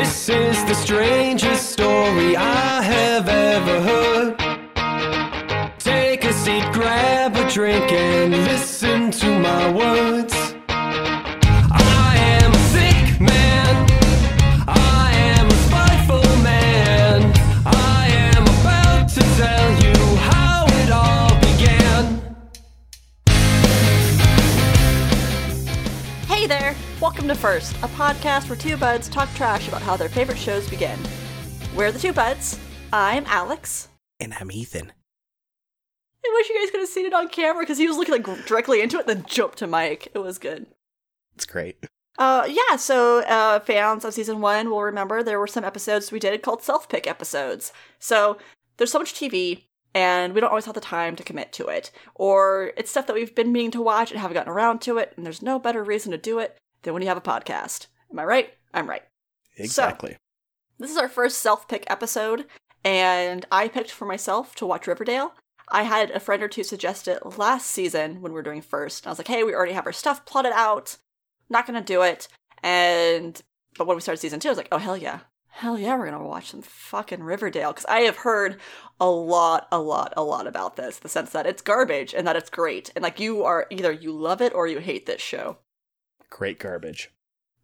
This is the strangest story I have ever heard. Take a seat, grab a drink, and listen to my words. Welcome to First, a podcast where two buds talk trash about how their favorite shows begin. We're the two buds. I'm Alex. And I'm Ethan. I wish you guys could have seen it on camera because he was looking like directly into it, then jumped to Mike. It was good. It's great. Uh, yeah. So, uh, fans of season one will remember there were some episodes we did called self pick episodes. So there's so much TV, and we don't always have the time to commit to it, or it's stuff that we've been meaning to watch and haven't gotten around to it, and there's no better reason to do it than when you have a podcast. Am I right? I'm right. Exactly. This is our first self pick episode, and I picked for myself to watch Riverdale. I had a friend or two suggest it last season when we were doing first. I was like, hey, we already have our stuff plotted out. Not gonna do it. And but when we started season two, I was like, oh hell yeah. Hell yeah, we're gonna watch some fucking Riverdale. Because I have heard a lot, a lot, a lot about this. The sense that it's garbage and that it's great. And like you are either you love it or you hate this show. Great garbage.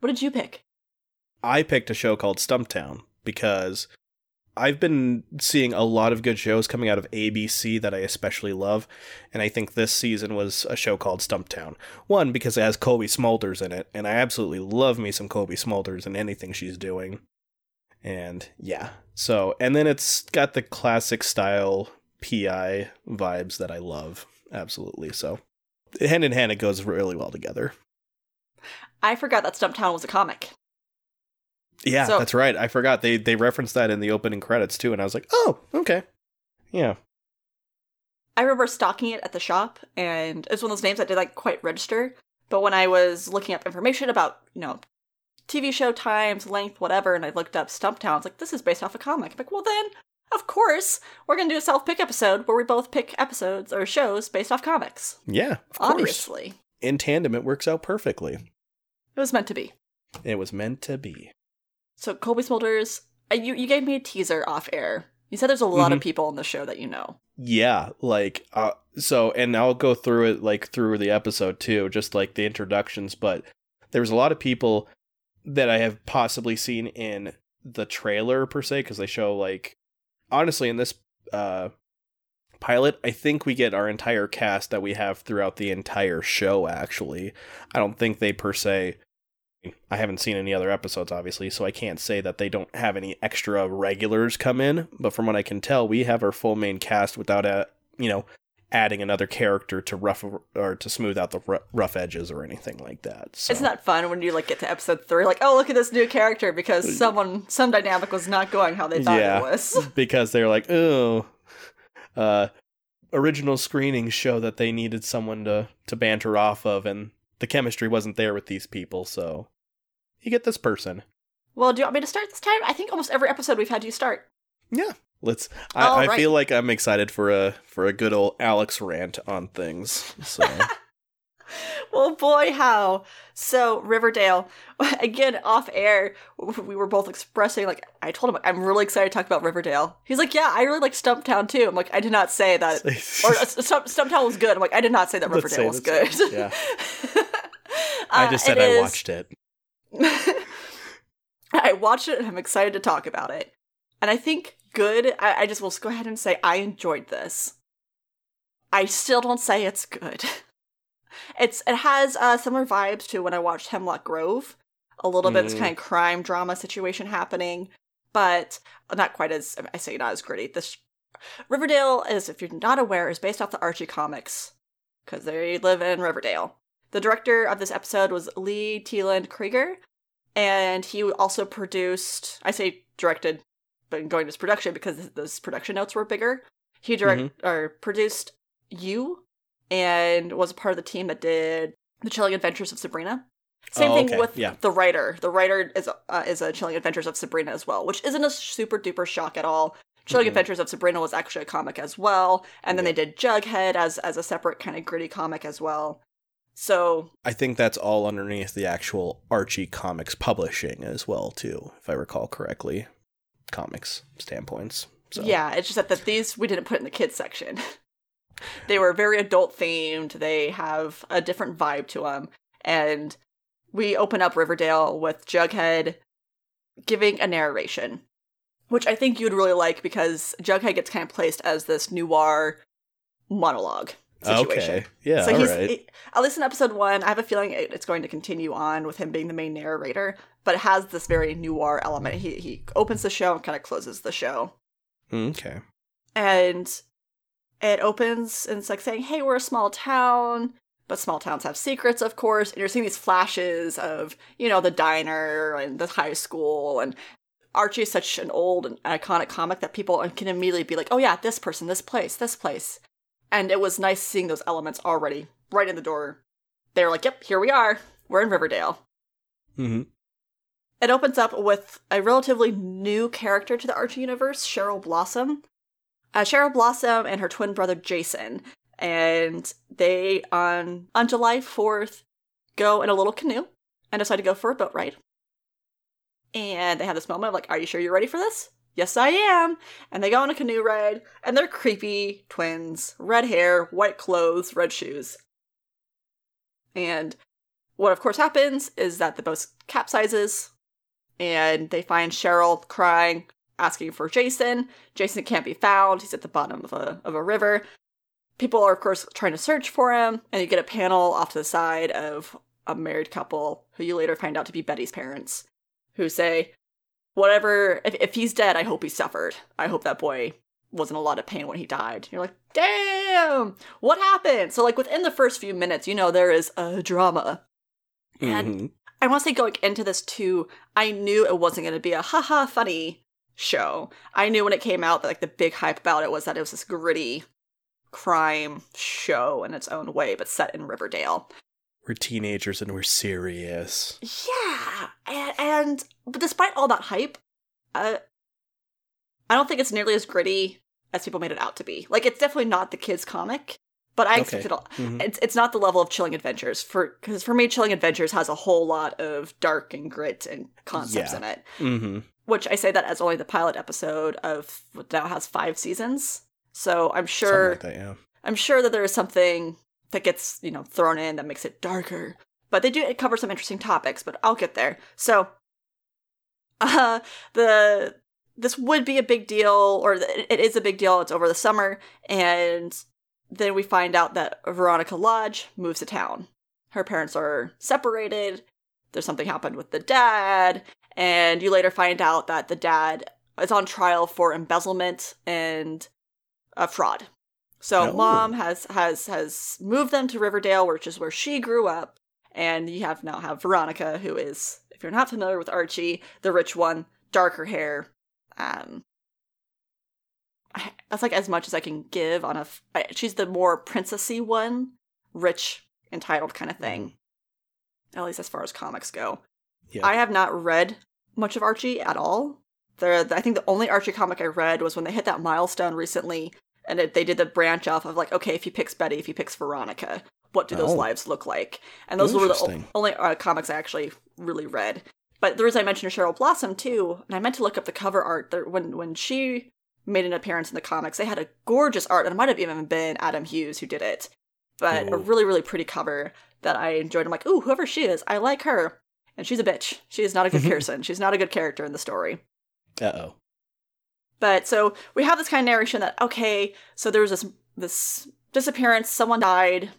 What did you pick? I picked a show called Stumptown because I've been seeing a lot of good shows coming out of ABC that I especially love, and I think this season was a show called Stumptown. One, because it has Cobie Smulders in it, and I absolutely love me some Cobie Smulders and anything she's doing. And yeah, so, and then it's got the classic style PI vibes that I love. Absolutely. So, hand in hand, it goes really well together. I forgot that Stumptown was a comic. Yeah, So- that's right. I forgot they they referenced that in the opening credits too, and I was like, oh, okay, yeah, I remember stocking it at the shop, and it's one of those names that did like quite register. But when I was looking up information about, you know, TV show times, length, whatever, and I looked up Stumptown, I was like, this is based off a comic. I'm like, well then, of course, we're gonna do a self-pick episode where we both pick episodes or shows based off comics. yeah. Of course, Obviously. in tandem, it works out perfectly. It was meant to be. It was meant to be. So Cobie Smulders, uh, you, you gave me a teaser off air. You said there's a lot of Mhm. people on the show that you know. Yeah, like uh, so, and I'll go through it like through the episode too, just like the introductions. But there was a lot of people that I have possibly seen in the trailer per se, because they show like honestly in this uh pilot, I think we get our entire cast that we have throughout the entire show. Actually, I don't think they per se. I haven't seen any other episodes, obviously, so I can't say that they don't have any extra regulars come in. But from what I can tell, we have our full main cast without a you know adding another character to rough or to smooth out the rough edges or anything like that. So. Isn't that fun when you like get to episode three, like, oh look at this new character because someone some dynamic was not going how they thought Yeah. it was. because they're like, oh, uh, original screenings show that they needed someone to to banter off of, and the chemistry wasn't there with these people, so you get this person. well, do you want me to start this time? I think almost every episode we've had you start. Yeah, let's. I, right. feel like I'm excited for a for a good old Alex rant on things. So Well, boy, how. So, Riverdale, again, off air, we were both expressing, like, I told him, I'm really excited to talk about Riverdale. He's like, yeah, I really like Stumptown too. I'm like, I did not say that. or uh, Stump, Stumptown was good. I'm like, I did not say that Riverdale was good. yeah. I Uh, just said I is- watched it. I watched it and I'm excited to talk about it. And I think good, I, I just will go ahead and say I enjoyed this. I still don't say it's good. It's it has uh, similar vibes to when I watched Hemlock Grove. A little bit, this Mm. kind of crime drama situation happening, but not quite as I say not as gritty. This Riverdale is, if you're not aware, is based off the Archie comics because they live in Riverdale. The director of this episode was Lee Toland Krieger, and he also produced. I say directed, but going to his production because those production notes were bigger. He direct or produced You, and was a part of the team that did the Chilling Adventures of Sabrina. Same Oh, thing with yeah. the writer. The writer is uh, is a Chilling Adventures of Sabrina as well, which isn't a super duper shock at all. Chilling Mhm. Adventures of Sabrina was actually a comic as well, and then Yeah. they did Jughead as as a separate kind of gritty comic as well. So I think that's all underneath the actual Archie Comics publishing as well, too, if I recall correctly. Comics standpoints. So. yeah, it's just that, that these we didn't put in the kids section. they were very adult themed. They have a different vibe to them, and we open up Riverdale with Jughead giving a narration, which I think you'd really like because Jughead gets kind of placed as this noir monologue situation. Okay. Yeah. so all he's right. at least in episode one. I have a feeling it- it's going to continue on with him being the main narrator, but it has this very noir element. He he opens the show and kind of closes the show, mm, okay. and it opens and it's like saying, "Hey, we're a small town." But small towns have secrets, of course, and you're seeing these flashes of, you know, the diner and the high school. And Archie is such an old and iconic comic that people can immediately be like, oh, yeah, this person, this place, this place. And it was nice seeing those elements already right in the door. They're like, yep, here we are. We're in Riverdale. hmm It opens up with a relatively new character to the Archie universe, Cheryl Blossom. Uh, Cheryl Blossom and her twin brother Jason, and they on on July fourth go in a little canoe and decide to go for a boat ride. And they have this moment of like, "Are you sure you're ready for this?" Yes, I am. And they go on a canoe ride, and they're creepy twins, red hair, white clothes, red shoes. And what, of course, happens is that the boat capsizes, and they find Cheryl crying, asking for Jason. Jason can't be found. He's at the bottom of a of a river. People are, of course, trying to search for him, and you get a panel off to the side of a married couple who you later find out to be Betty's parents, who say, "Whatever. If, if he's dead, I hope he suffered. I hope that boy was in a lot of pain when he died." You're like, "Damn, what happened?" So, like within the first few minutes, you know there is a drama. And- hmm I want to say going into this too, I knew it wasn't going to be a haha funny show. I knew when it came out that like the big hype about it was that it was this gritty crime show in its own way, but set in Riverdale. We're teenagers and we're serious. Yeah, and, and but despite all that hype, uh, I don't think it's nearly as gritty as people made it out to be. Like it's definitely not the kids' comic, but I Okay. expected a, Mhm. it's it's not the level of Chilling Adventures for because for me, Chilling Adventures has a whole lot of dark and grit and concepts Yeah. in it. hmm Which I say that as only the pilot episode of what now has five seasons. So I'm sure like that, yeah. I'm sure that there is something that gets, you know, thrown in that makes it darker. But they do cover some interesting topics, but I'll get there. So uh the this would be a big deal or it it is a big deal. It's over the summer and then we find out that Veronica Lodge moves to town. Her parents are separated. There's something happened with the dad and you later find out that the dad is on trial for embezzlement and uh, fraud. So Oh. mom has has has moved them to Riverdale, which is where she grew up, and you have now have Veronica, who is, if you're not familiar with Archie, the rich one, darker hair. Um, I- that's like as much as I can give on a. f- I- She's the more princessy one, rich, entitled kind of thing. At least as far as comics go. Yeah. I have not read much of Archie at all. The, I think the only Archie comic I read was when they hit that milestone recently, and it, they did the branch off of like, okay, if he picks Betty, if he picks Veronica, what do those Oh. lives look like? And those were the o- only uh, comics I actually really read. But the reason I mentioned Cheryl Blossom too, and I meant to look up the cover art. There, when when she made an appearance in the comics, they had a gorgeous art, and it might have even been Adam Hughes who did it. But a really really pretty cover that I enjoyed. I'm like, ooh, whoever she is, I like her. And she's a bitch. She is not a good person. She's not a good character in the story. Uh oh. But so we have this kind of narration that okay, so there was this this disappearance, someone died,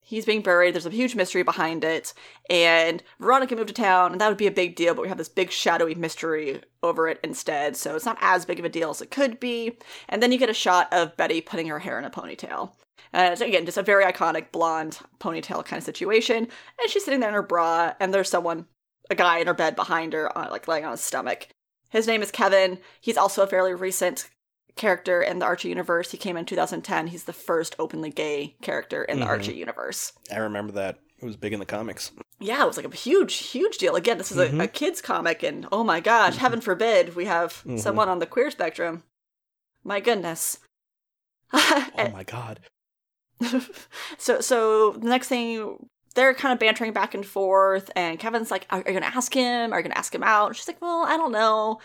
he's being buried, there's a huge mystery behind it, and Veronica moved to town, and that would be a big deal, but we have this big shadowy mystery over it instead, so it's not as big of a deal as it could be. And then you get a shot of Betty putting her hair in a ponytail. And it's, again, just a very iconic blonde ponytail kind of situation. And she's sitting there in her bra, and there's someone, a guy in her bed behind her, uh, like laying on his stomach. His name is Kevin. He's also a fairly recent character in the Archie universe. He came in 2010. He's the first openly gay character in the Mhm. Archie universe. I remember that. It was big in the comics. Yeah, it was like a huge, huge deal. Again, this is a, Mhm. a kid's comic, and oh my gosh, heaven forbid we have Mhm. someone on the queer spectrum. My goodness. Oh my god. so so the next thing they're kind of bantering back and forth, and Kevin's like, Are, you gonna ask him? Are you gonna ask him out? And she's like, Well, I don't know.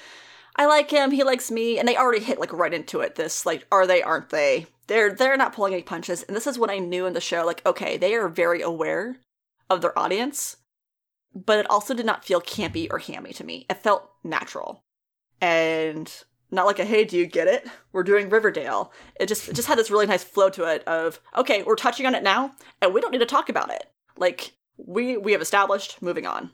I like him, he likes me, and they already hit like right into it. This like, are they, aren't they? They're they're not pulling any punches, and this is what I knew in the show. Like, okay, they are very aware of their audience, but it also did not feel campy or hammy to me. It felt natural, and not like a hey, do you get it? We're doing Riverdale. It just it just had this really nice flow to it of okay, we're touching on it now, and we don't need to talk about it. Like we we have established, moving on.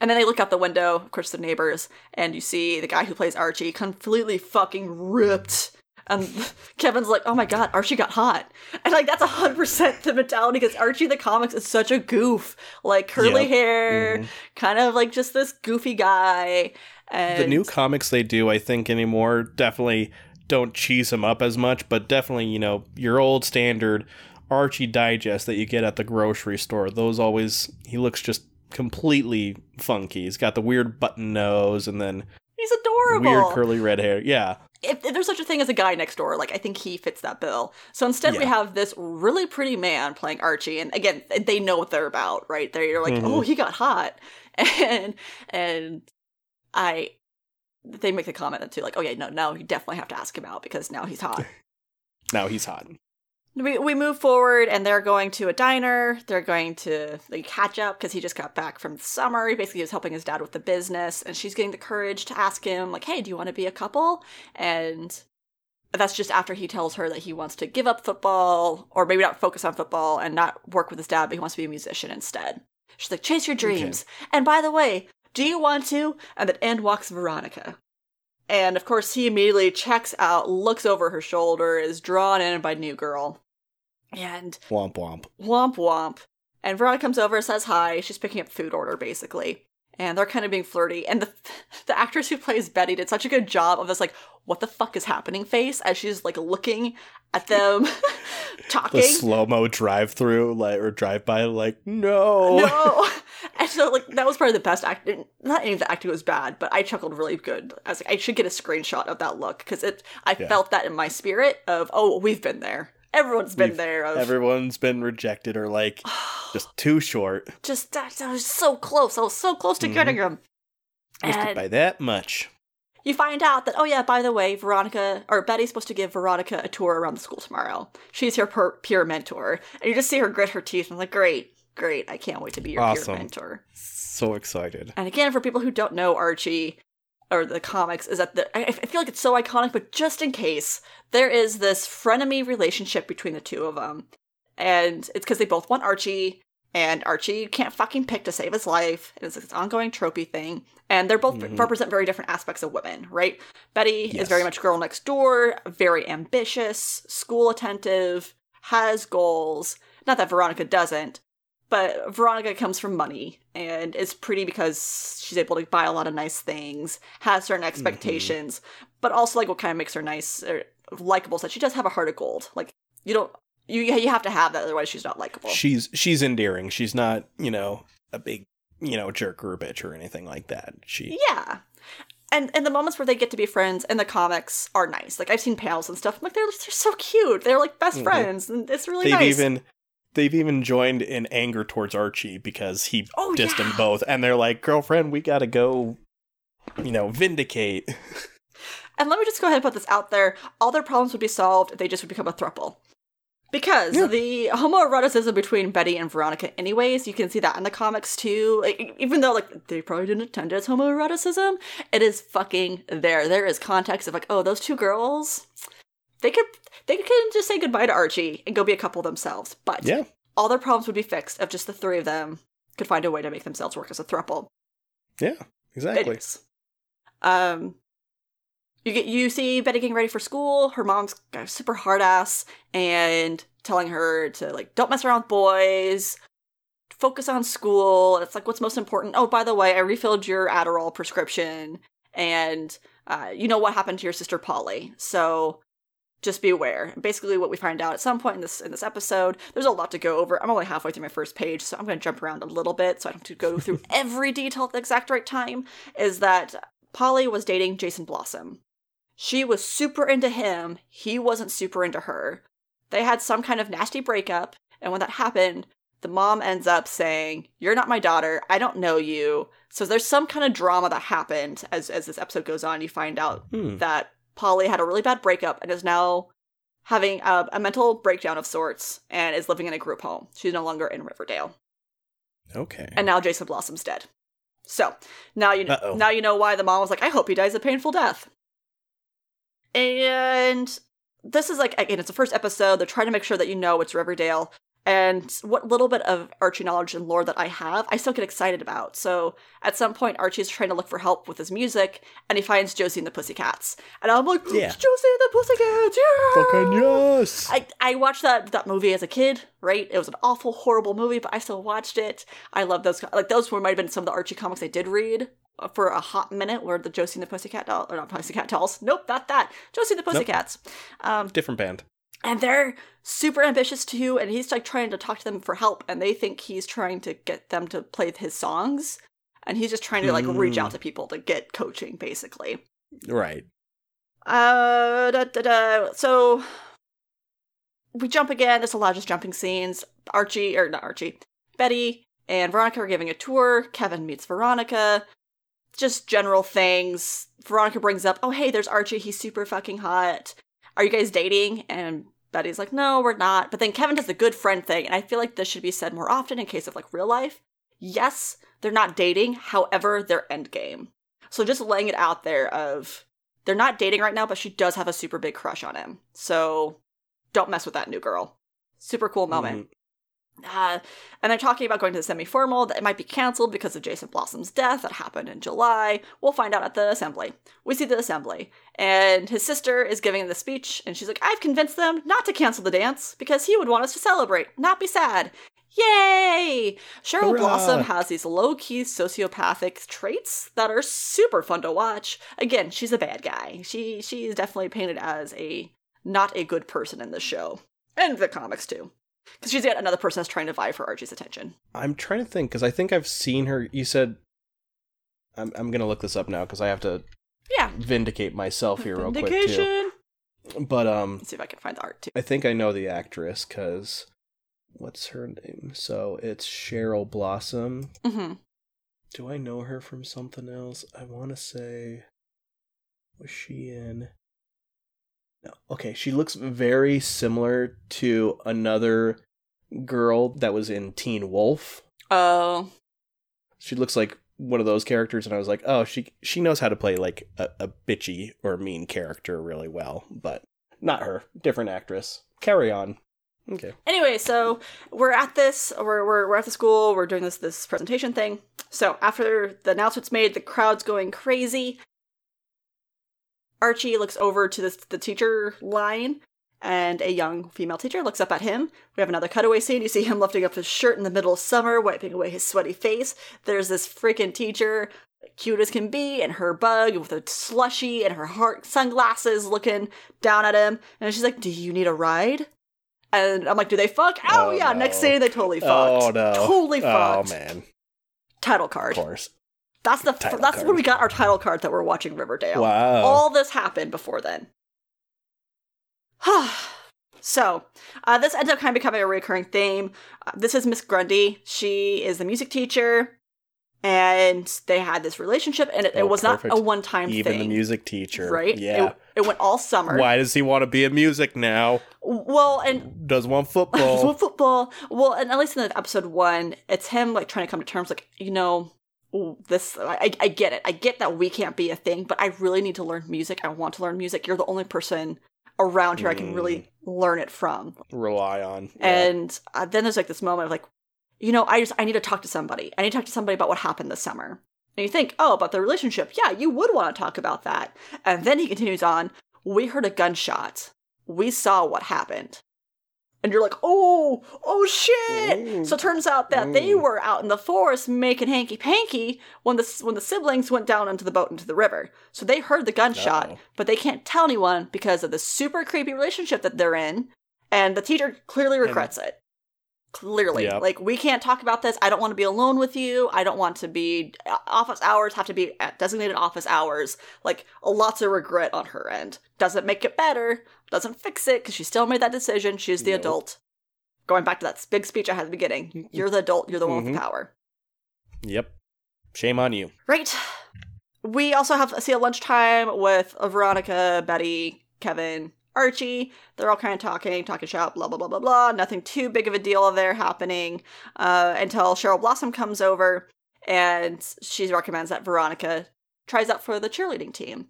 And then they look out the window, of course, the neighbors, and you see the guy who plays Archie completely fucking ripped. And Kevin's like, oh my god, Archie got hot. And like, that's 100% the mentality because Archie the comics is such a goof. Like, curly Yep. hair, Mhm. kind of like just this goofy guy. And the new comics they do, I think, anymore definitely don't cheese him up as much, but definitely, you know, your old standard Archie digest that you get at the grocery store. Those always he looks just completely funky. He's got the weird button nose and then he's adorable. weird curly red hair. Yeah. if, if there's such a thing as a guy next door, like I think he fits that bill. So instead, we have this really pretty man playing Archie, and again, they know what they're about, right? They're like, Mhm. oh, he got hot, and and I, they make the comment too, like, oh yeah, no, no, you definitely have to ask him out because now he's hot. Now he's hot. We we move forward, and they're going to a diner. They're going to like catch up because he just got back from the summer. He basically was helping his dad with the business, and she's getting the courage to ask him, like, hey, do you want to be a couple? And that's just after he tells her that he wants to give up football, or maybe not focus on football and not work with his dad, but he wants to be a musician instead. She's like, chase your dreams. And by the way, do you want to? And then in walks Veronica. And of course, he immediately checks out, looks over her shoulder, is drawn in by New Girl. And Womp womp. womp womp. And Veronica comes over, says hi. She's picking up food order, basically. And they're kind of being flirty. And the the actress who plays Betty did such a good job of this, like, what the fuck is happening face as she's, like, looking at them talking. The slow mo drive through, like or drive by, like no. No. And so, like, that was probably the best acting. Not any of the acting was bad, but I chuckled really good. I was like, I should get a screenshot of that look because it. I Yeah. felt that in my spirit of, oh, we've been there. Everyone's been We've- there. Everyone's been rejected or like just too short. just that, that was so close. I was so close to Mhm. getting him. Just by that much. you find out that, oh yeah, by the way, Veronica or Betty's supposed to give Veronica a tour around the school tomorrow. She's her per- peer mentor, and you just see her grit her teeth. And I'm like, great, great. I can't wait to be your Awesome. peer mentor. So excited. And again, for people who don't know Archie or the comics, is that the, I, I feel like it's so iconic, but just in case, there is this frenemy relationship between the two of them. And it's because they both want Archie, and Archie can't fucking pick to save his life. And it's this ongoing tropey thing. And they're both Mhm. represent very different aspects of women, right? Betty Yes. is very much girl next door, very ambitious, school attentive, has goals. Not that Veronica doesn't, but Veronica comes from money and is pretty because she's able to buy a lot of nice things, has certain expectations, but also like what kind of makes her nice or likable is that she does have a heart of gold. Like you don't you you have to have that otherwise she's not likable. She's she's endearing. She's not, you know, a big, you know, jerk or a bitch or anything like that. She Yeah. And and the moments where they get to be friends in the comics are nice. Like I've seen panels and stuff. I'm like they're they're so cute. They're like best Mhm. friends, and it's really they've nice. even they've even joined in anger towards Archie because he Oh, dissed them both and they're like, "Girlfriend, we got to go you know, vindicate." And let me just go ahead and put this out there. All their problems would be solved if they just would become a throuple. Because Yeah. the homoeroticism between Betty and Veronica, anyways, you can see that in the comics too. Like, even though like they probably didn't intend it as homoeroticism, it is fucking there. There is context of like, oh, those two girls, they could they could just say goodbye to Archie and go be a couple themselves. But Yeah. all their problems would be fixed if just the three of them could find a way to make themselves work as a throuple. Yeah. Exactly. Anyways. Um, you get you see Betty getting ready for school. Her mom's got a super hard ass and telling her to like don't mess around with boys, focus on school. It's like what's most important. Oh, by the way, I refilled your Adderall prescription, and uh, you know what happened to your sister Polly. So just be aware. Basically, what we find out at some point in this in this episode, there's a lot to go over. I'm only halfway through my first page, so I'm going to jump around a little bit, so I don't have to go through every detail at the exact right time. Is that Polly was dating Jason Blossom? She was super into him. He wasn't super into her. They had some kind of nasty breakup, and when that happened, the mom ends up saying, You're not my daughter. I don't know you. So there's some kind of drama that happened as, as this episode goes on. You find out Hmm. that Polly had a really bad breakup and is now having a, a mental breakdown of sorts and is living in a group home. She's no longer in Riverdale. Okay. And now Jason Blossom's dead. So now you Uh-oh. now you know why the mom was like, I hope he dies a painful death. And this is like again, it's the first episode. They're trying to make sure that you know it's Riverdale. And what little bit of Archie knowledge and lore that I have, I still get excited about. So at some point, Archie's trying to look for help with his music, and he finds Josie and the Pussycats. And I'm like, Yeah. Josie and the Pussycats, yeah! Fucking yes. I, I watched that that movie as a kid, right? It was an awful, horrible movie, but I still watched it. I love those. Like those were might have been some of the Archie comics I did read for a hot minute. Were the Josie and the Pussycat doll or not Pussycat dolls? Nope, not that. Josie and the Pussycats. Um, Different band. And they're super ambitious too. And he's like trying to talk to them for help, and they think he's trying to get them to play his songs, and he's just trying to like reach Mm. out to people to get coaching, basically. Right. Uh, da, da, da. So we jump again. There's a lot of just jumping scenes. Archie, or not Archie, Betty and Veronica are giving a tour. Kevin meets Veronica. Just general things. Veronica brings up, oh, hey, there's Archie. He's super fucking hot. Are you guys dating? And Betty's like, no, we're not. But then Kevin does the good friend thing. And I feel like this should be said more often in case of like real life. Yes, they're not dating. However, they're endgame. So just laying it out there of they're not dating right now, but she does have a super big crush on him. So don't mess with that new girl. Super cool moment. Mm-hmm. Uh, and they're talking about going to the semi-formal that it might be canceled because of Jason Blossom's death that happened in July. We'll find out at the assembly. We see the assembly, and his sister is giving the speech, and she's like, "I've convinced them not to cancel the dance because he would want us to celebrate, not be sad." Yay! Cheryl Hurrah! Blossom has these low-key sociopathic traits that are super fun to watch. Again, she's a bad guy. She she is definitely painted as a not a good person in the show and the comics too. Because she's yet another person that's trying to vie for Archie's attention. I'm trying to think because I think I've seen her. You said. I'm I'm gonna look this up now because I have to Yeah. vindicate myself here real quick too. Vindication. But um, Let's see if I can find the art too. I think I know the actress because what's her name? So it's Cheryl Blossom. hmm Do I know her from something else? I want to say, was she in? Okay, she looks very similar to another girl that was in Teen Wolf. Oh, She looks like one of those characters, and I was like, oh, she she knows how to play like a, a bitchy or mean character really well, but not her. Different actress. Carry on. Okay. Anyway, so we're at this, we're, we're, we're at the school, we're doing this this presentation thing. So after the announcement's made, the crowd's going crazy. Archie looks over to this, the teacher line, and a young female teacher looks up at him. We have another cutaway scene. You see him lifting up his shirt in the middle of summer, wiping away his sweaty face. There's this freaking teacher, cute as can be, and her bug with a slushy and her heart sunglasses looking down at him. And she's like, Do you need a ride? And I'm like, do they fuck? Oh, Oh, yeah, no. next scene they totally oh, fucked. Oh no. Totally Oh fucked. man. Title card. Of course. That's the that's card. when we got our title card that we're watching Riverdale. Wow. All this happened before then. so, uh, this ends up kind of becoming a recurring theme. Uh, this is Miss Grundy. She is the music teacher, and they had this relationship, and it, it Oh, was not a one time thing. Even the music teacher. right? Yeah. It, it went all summer. Why does he want to be in music now? Well, and Does want So football. football. Well, and at least in the episode one, it's him like trying to come to terms, like you know, this. I, I get it. I get that we can't be a thing, but I really need to learn music. I want to learn music. You're the only person around here I can really learn it from. Rely on. Yeah. And uh, then there's like this moment of like, you know, I just I need to talk to somebody. I need to talk to somebody about what happened this summer. And you think, oh, about the relationship. Yeah, you would want to talk about that. And then he continues on. We heard a gunshot. We saw what happened. And you're like, oh, oh shit! So it turns out that they mm. were out in the forest making hanky panky when the when the siblings went down into the boat into the river. So they heard the gunshot, Uh-oh. but they can't tell anyone because of the super creepy relationship that they're in. And the teacher clearly regrets it. Clearly. Yep. Like, we can't talk about this. I don't want to be alone with you. I don't want to be. uh, Office hours have to be at designated office hours. Like, lots of regret on her end. Doesn't make it better. Doesn't fix it because she still made that decision. She's the Nope. adult. going back to that big speech I had at the beginning, you're the adult, you're the one with Mhm. the power. Yep. Shame on you. Right. We also have see a lunchtime with Veronica, Betty, Kevin, Archie. They're all kind of talking, talking shop, blah blah blah blah blah. Nothing too big of a deal there happening uh, until Cheryl Blossom comes over and she recommends that Veronica tries out for the cheerleading team.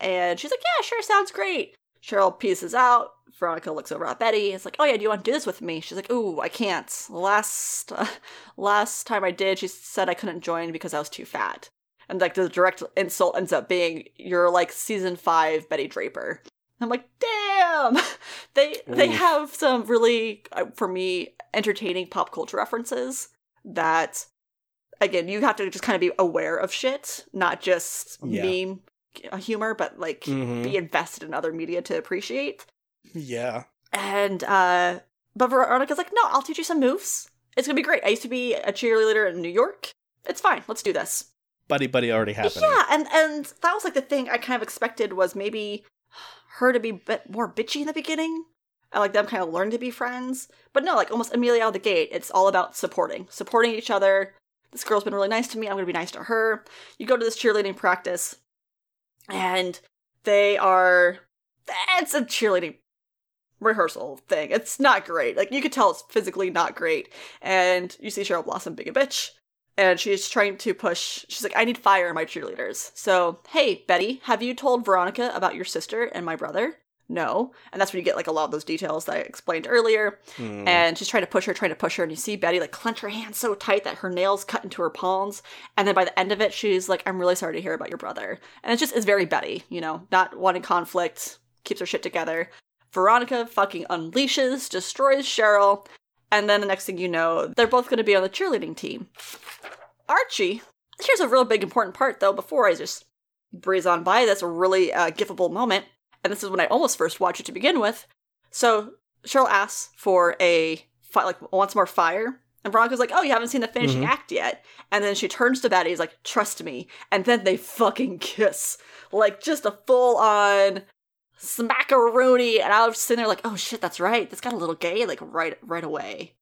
And she's like, "Yeah, sure, sounds great." Cheryl pieces out. Veronica looks over at Betty. It's like, "Oh yeah, do you want to do this with me?" She's like, "Ooh, I can't. Last uh, last time I did, she said I couldn't join because I was too fat." And like the direct insult ends up being, "You're like season five Betty Draper." I'm like, "Damn!" they they have some really, uh, for me, entertaining pop culture references that. Again, you have to just kind of be aware of shit, not just Yeah. meme uh, humor, but like Mhm. be invested in other media to appreciate. Yeah. And uh but Veronica's like, no, I'll teach you some moves. It's gonna be great. I used to be a cheerleader in New York. It's fine. Let's do this. Buddy buddy already happening. Yeah, and and that was like the thing I kind of expected was maybe her to be a bit more bitchy in the beginning. I like them kind of learn to be friends. But no, like almost immediately out of the gate, it's all about supporting. Supporting each other. This girl's been really nice to me. I'm gonna be nice to her. You go to this cheerleading practice, and they are it's a cheerleading rehearsal thing. It's not great. Like you could tell it's physically not great. And you see Cheryl Blossom being a bitch. And she's trying to push she's like, I need fire in my cheerleaders. So, hey, Betty, have you told Veronica about your sister and my brother? No. And that's when you get like a lot of those details that I explained earlier. Mm. And she's trying to push her, trying to push her, and you see Betty like clench her hands so tight that her nails cut into her palms. And then by the end of it, she's like, I'm really sorry to hear about your brother. And it's just it's very Betty, you know, not wanting conflict, keeps her shit together. Veronica fucking unleashes, destroys Cheryl, and then the next thing you know, they're both gonna be on the cheerleading team. Archie, here's a real big important part though, before I just breeze on by this really uh, gifable moment, and this is when I almost first watched it to begin with. So Cheryl asks for a fi- like wants more fire, and Veronica's like, "Oh, you haven't seen the finishing Mhm. act yet." And then she turns to Betty, is like, "Trust me," and then they fucking kiss, like just a full on smackaroonie. And I was sitting there like, "Oh shit, that's right. This got a little gay like right right away,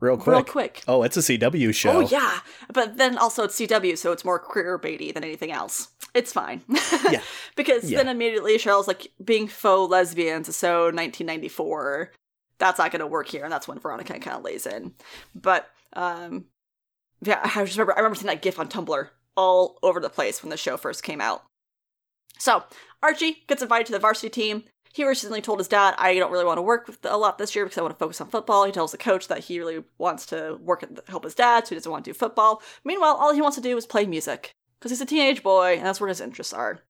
real quick. real quick." Oh, it's a CW show. Oh yeah, but then also it's CW, so it's more queer baity than anything else. It's fine. Yeah. because Yeah. then immediately Cheryl's like being faux lesbians, so 1994. That's not going to work here, and that's when Veronica kind of lays in. But um, yeah, I just remember I remember seeing that GIF on Tumblr all over the place when the show first came out. So Archie gets invited to the varsity team. He recently told his dad, I don't really want to work with a lot this year because I want to focus on football. He tells the coach that he really wants to work and help his dad, so he doesn't want to do football. Meanwhile, all he wants to do is play music because he's a teenage boy and that's where his interests are.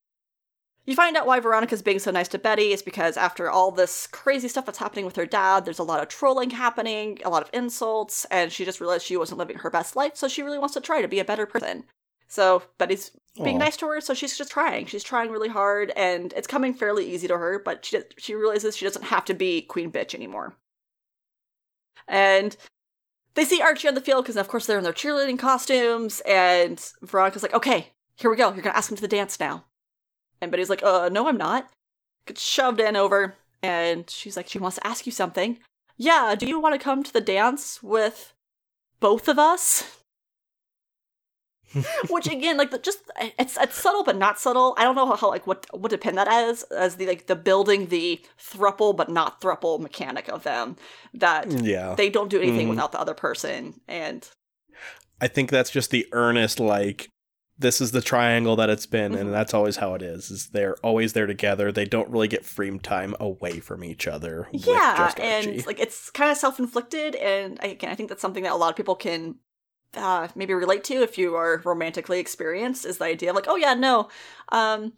You find out why Veronica's being so nice to Betty is because after all this crazy stuff that's happening with her dad, there's a lot of trolling happening, a lot of insults, and she just realized she wasn't living her best life, so she really wants to try to be a better person. So but he's being Aw. nice to her, so she's just trying. She's trying really hard, and it's coming fairly easy to her. But she she realizes she doesn't have to be queen bitch anymore. And they see Archie on the field because, of course, they're in their cheerleading costumes. And Veronica's like, "Okay, here we go. You're gonna ask him to the dance now." And Betty's like, "Uh, no, I'm not." Gets shoved in over, and she's like, "She wants to ask you something." Yeah, do you want to come to the dance with both of us? Which again, like the, just it's it's subtle but not subtle. I don't know how, like what what to pin that as as the like the building the thruple but not thruple mechanic of them that Yeah. they don't do anything Mhm. without the other person and I think that's just the earnest like this is the triangle that it's been Mhm. and that's always how it is. Is they're always there together. They don't really get free time away from each other. yeah and like it's kind of self-inflicted and again i think that's something that a lot of people can uh maybe relate to if you are romantically experienced is the idea of like oh yeah no um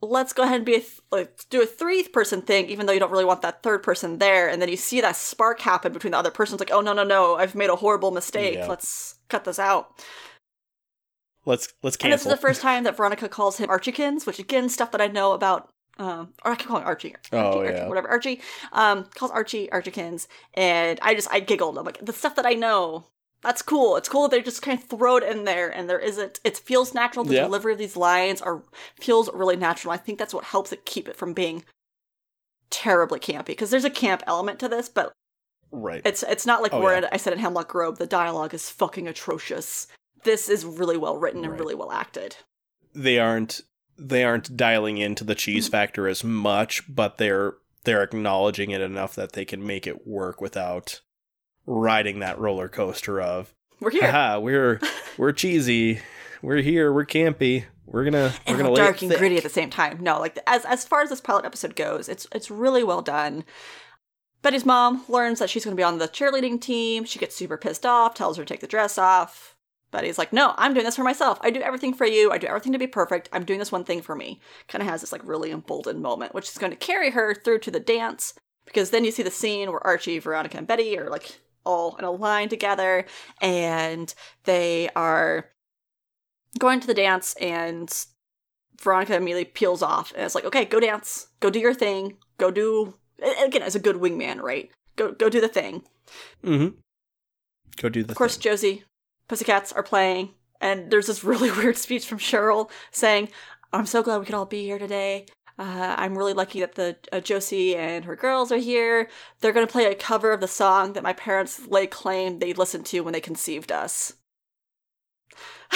let's go ahead and be a th- like do a three person thing even though you don't really want that third person there and then you see that spark happen between the other person. person's like oh no no no i've made a horrible mistake Yeah. let's cut this out let's let's cancel. and this is the first time that Veronica calls him Archiekins, which again, stuff that I know about. Um, or I keep calling Archie, Archie, Oh, Archie, yeah. whatever Archie. Um, calls Archie Archiekins, and I just I giggled. I'm like the stuff that I know. That's cool. It's cool that they just kind of throw it in there, and there isn't. It feels natural. The Yeah. delivery of these lines are feels really natural. I think that's what helps it keep it from being terribly campy because there's a camp element to this, but Right. It's it's not like Oh, where yeah. I said in Hemlock Grove the dialogue is fucking atrocious. This is really well written and really well acted. they aren't they aren't dialing into the cheese mm-hmm. factor as much, but they're they're acknowledging it enough that they can make it work without riding that roller coaster of We're here. haha, we're we're cheesy, we're here, we're campy, we're gonna we're and gonna dark and thick." gritty at the same time. No, like as as far as this pilot episode goes, it's it's really well done. Betty's mom learns that she's going to be on the cheerleading team. She gets super pissed off, tells her to take the dress off. Betty's like, "No, I'm doing this for myself. I do everything for you. I do everything to be perfect. I'm doing this one thing for me." Kind of has this like really emboldened moment, which is going to carry her through to the dance because then you see the scene where Archie, Veronica, and Betty are like all in a line together, and they are going to the dance and Veronica immediately peels off and it's like, okay, go dance, go do your thing, go do again as a good wingman, right? Go go do the thing. Mhm. Go do the Of course, thing. Josie, Pussycats are playing, and there's this really weird speech from Cheryl saying, "I'm so glad we could all be here today. Uh, I'm really lucky that the uh, Josie and her girls are here. They're going to play a cover of the song that my parents lay claim they listened to when they conceived us."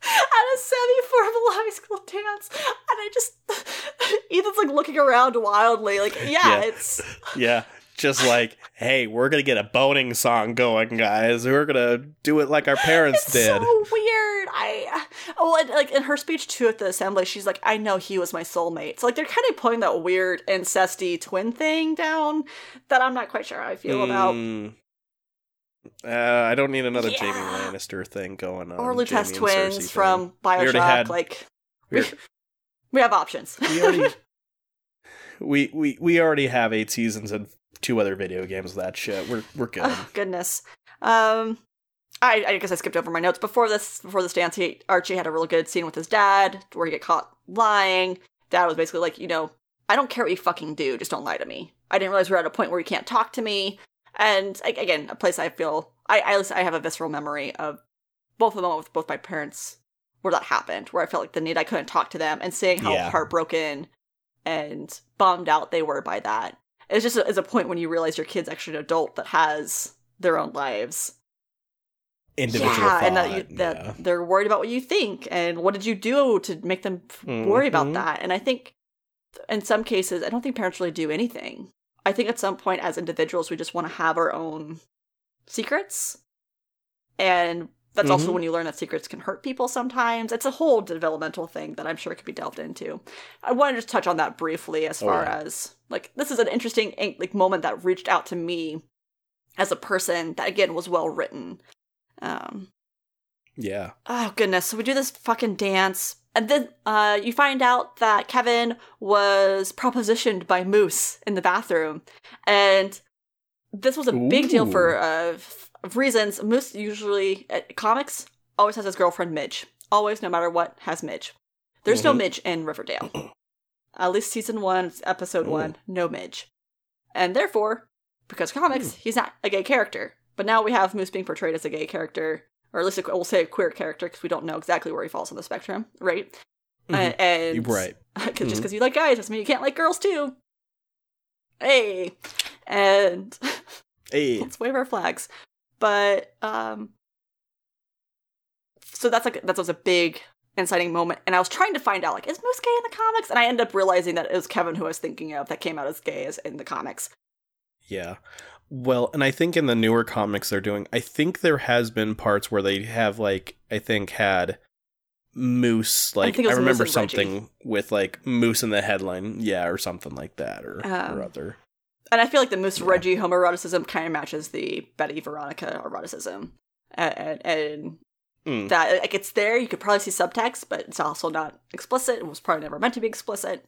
At a semi-formal high school dance, and I just Ethan's like looking around wildly, like, yeah, Yeah. it's Yeah. Just like, hey, we're gonna get a boning song going, guys. We're gonna do it like our parents it's did. so weird. I oh, and, like in her speech too at the assembly, she's like, "I know he was my soulmate." So like they're kind of pulling that weird incesty twin thing down that I'm not quite sure how I feel about. Mm. Uh, I don't need another Jaime Lannister thing going on. Or and twins from Bioshock. had- like we, we have options. we already we, we we already have eight seasons and two other video games of that shit. We're we're good. Oh, goodness. Um, I, I guess I skipped over my notes before this. Before this dance, he, Archie had a really good scene with his dad where he get caught lying. Dad was basically like, you know, I don't care what you fucking do, just don't lie to me. I didn't realize we're at a point where you can't talk to me. And again, a place I feel I I, at least I have a visceral memory of both of them with both my parents where that happened, where I felt like the need I couldn't talk to them and seeing how Yeah. heartbroken and bummed out they were by that. It's just a, it's a point when you realize your kid's actually an adult that has their own lives. Individual yeah, thought. and that, you, that yeah. they're worried about what you think and what did you do to make them f- worry about Mhm. that. And I think in some cases, I don't think parents really do anything. I think at some point, as individuals, we just want to have our own secrets, and that's also Mhm. when you learn that secrets can hurt people sometimes. It's a whole developmental thing that I'm sure could be delved into. I want to just touch on that briefly as Oh, far yeah. as like this is an interesting like moment that reached out to me as a person that again was well written. Um, yeah. oh goodness, so we do this fucking dance, and then uh, you find out that Kevin was propositioned by Moose in the bathroom, and this was a big deal for uh, f- of reasons. Moose usually at comics always has his girlfriend Midge, always, no matter what, has Midge. There's no Mhm. Midge in Riverdale. At least season one, episode Ooh. one, no Midge, and therefore, because comics, he's not a gay character. But now we have Moose being portrayed as a gay character, or at least a, we'll say a queer character because we don't know exactly where he falls on the spectrum, right? Mhm. Uh, and Right. 'cause- Mhm. just because you like guys doesn't mean you can't like girls too. Hey, and Hey. let's wave our flags. But um, so that's like that was a big inciting moment, and I was trying to find out like is Moose gay in the comics, and I ended up realizing that it was Kevin who I was thinking of that came out as gay as in the comics. Yeah. Well, and I think in the newer comics they're doing, I think there has been parts where they have like, I think had Moose, like it I, remember something with like Moose in the headline, yeah, or something like that, or, Um, or other. And I feel like the Moose Yeah. Reggie homoeroticism kind of matches the Betty Veronica eroticism. And, and, and Mm. that, like, it's there. You could probably see subtext, but it's also not explicit. It was probably never meant to be explicit.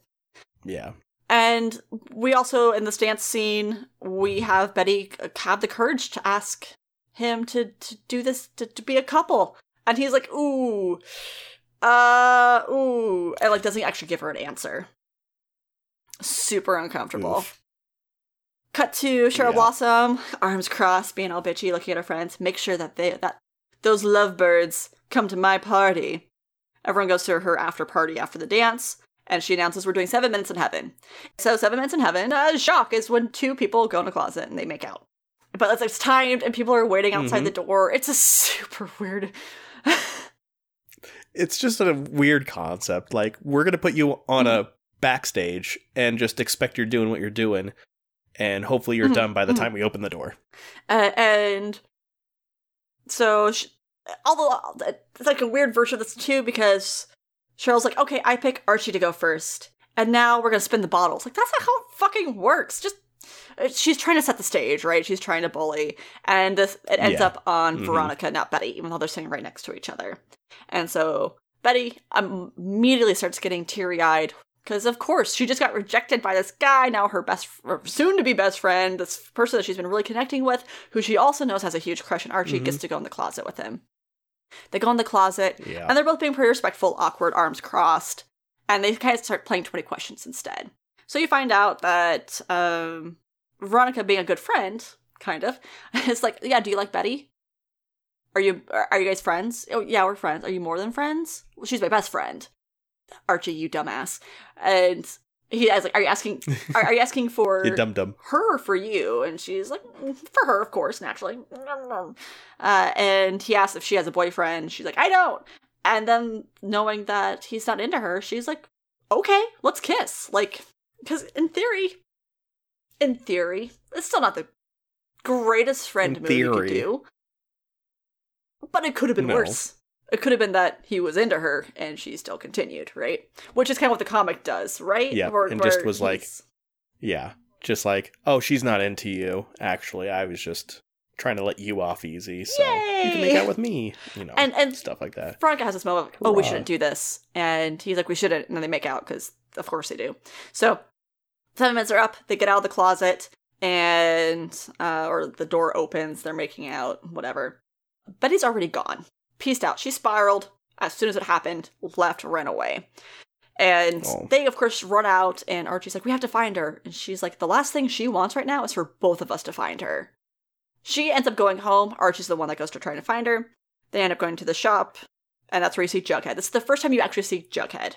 Yeah. And we also, in this dance scene, we have Betty have the courage to ask him to, to do this, to, to be a couple. And he's like, ooh, uh, ooh. And, like, doesn't actually give her an answer. Super uncomfortable. Oof. Cut to Cheryl Yeah. Blossom, arms crossed, being all bitchy, looking at her friends. Make sure that they that those lovebirds come to my party. Everyone goes to her after party after the dance, and she announces we're doing seven minutes in heaven. So seven minutes in heaven, uh, shock is when two people go in a closet and they make out. But it's, it's timed and people are waiting outside Mhm. the door. It's a super weird. It's just a weird concept. Like we're gonna put you on a backstage and just expect you're doing what you're doing, and hopefully you're Mhm, done by the mhm. time we open the door. Uh, and so, sh although it's like a weird version of this too, because Cheryl's like, okay, I pick Archie to go first, and now we're gonna spin the bottles. Like that's not how it fucking works. Just uh, she's trying to set the stage, right? She's trying to bully, and this it ends Yeah. up on Mhm. Veronica, not Betty, even though they're sitting right next to each other. And so Betty immediately starts getting teary eyed because, of course, she just got rejected by this guy. Now her best, soon to be best friend, this person that she's been really connecting with, who she also knows has a huge crush on Archie, Mhm. gets to go in the closet with him. They go in the closet, Yeah. and they're both being pretty respectful, awkward, arms crossed, and they kind of start playing 20 questions instead. So you find out that um, Veronica, being a good friend, kind of, is like, yeah, do you like Betty? Are you are you guys friends? Oh yeah, we're friends. Are you more than friends? Well, she's my best friend. Archie, you dumbass. And he is like, are you asking? Are, are you asking for you dum dum. her or for you? And she's like, "Mm, for her, of course, naturally. Uh, and he asks if she has a boyfriend. She's like, I don't. And then knowing that he's not into her, she's like, okay, let's kiss. Like, because in theory, in theory, it's still not the greatest friend In movie you could do. But it could have been No. worse. It could have been that he was into her and she still continued, right? Which is kind of what the comic does, right? Yeah, Where- and just was like- Yeah. Just like, oh, she's not into you. Actually, I was just trying to let you off easy, so you can make out with me. You know, And- and- stuff like that. Veronica has this moment of, oh, we shouldn't do this. And he's like, we shouldn't. And then they make out because, of course, they do. So, seven minutes are up. They get out of the closet and, uh, or the door opens. They're making out, whatever. Betty's already gone. Pieced out. She spiraled as soon as it happened, left, ran away. And Oh. they, of course, run out. And Archie's like, we have to find her. And she's like, the last thing she wants right now is for both of us to find her. She ends up going home. Archie's the one that goes to try to find her. They end up going to the shop, and that's where you see Jughead. This is the first time you actually see Jughead.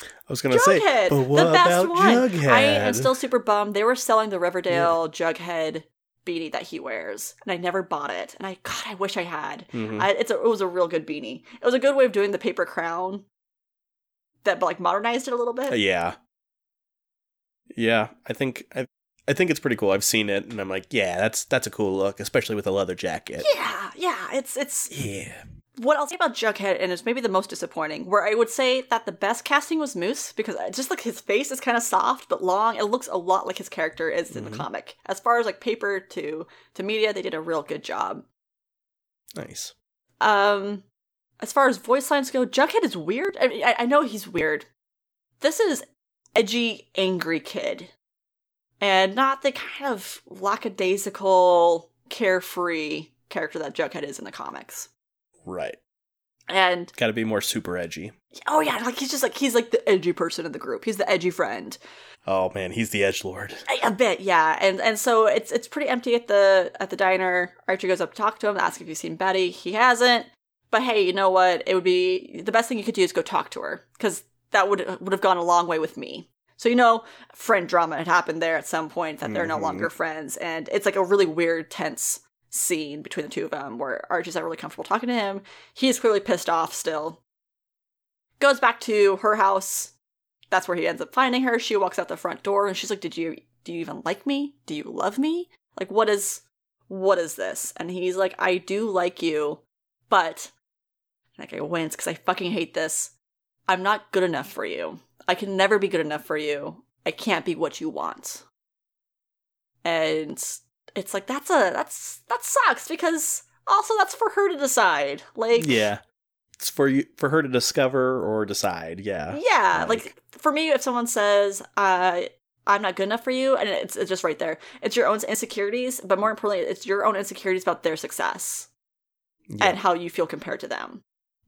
I was gonna say, Jughead, but what the best about one. Jughead? I am still super bummed. They were selling the Riverdale Jughead beanie that he wears, and I never bought it. And I, God, I wish I had. Mhm. I, it's a, it was a real good beanie. It was a good way of doing the paper crown that like modernized it a little bit. Yeah, yeah. I think I, I think it's pretty cool. I've seen it, and I'm like, yeah, that's that's a cool look, especially with a leather jacket. Yeah, yeah. It's it's Yeah. What I'll say about Jughead, and it's maybe the most disappointing, where I would say that the best casting was Moose because just like his face is kind of soft but long. It looks a lot like his character is in Mhm. the comic. As far as like paper to to media, they did a real good job. Nice. Um, as far as voice lines go, Jughead is weird. I, mean, I, I know he's weird. This is edgy, angry kid, and not the kind of lackadaisical, carefree character that Jughead is in the comics. Right. And Got to be more super edgy. Oh yeah, like he's just like he's like the edgy person in the group. He's the edgy friend. Oh man, he's the edge lord. A, a bit, yeah. And and so it's it's pretty empty at the at the diner. Archie goes up to talk to him, ask if he's seen Betty. He hasn't. But hey, you know what? It would be the best thing you could do is go talk to her because that would would have gone a long way with me. So you know, friend drama had happened there at some point that they're no Mhm. longer friends, and it's like a really weird, tense scene between the two of them where Archie's not really comfortable talking to him. He's clearly pissed off still. Goes back to her house. That's where he ends up finding her. She walks out the front door and she's like, "Did you do you even like me? Do you love me? Like what is what is this?" And he's like, "I do like you, but like I wince because I fucking hate this. I'm not good enough for you. I can never be good enough for you. I can't be what you want." And it's like that's a that's that sucks because also that's for her to decide. Like Yeah. It's for you for her to discover or decide. Yeah. yeah, Like- like, for me, if someone says, uh, "I'm not good enough for you," and it's, it's just right there, it's your own insecurities, but more importantly, it's your own insecurities about their success Yeah. and how you feel compared to them.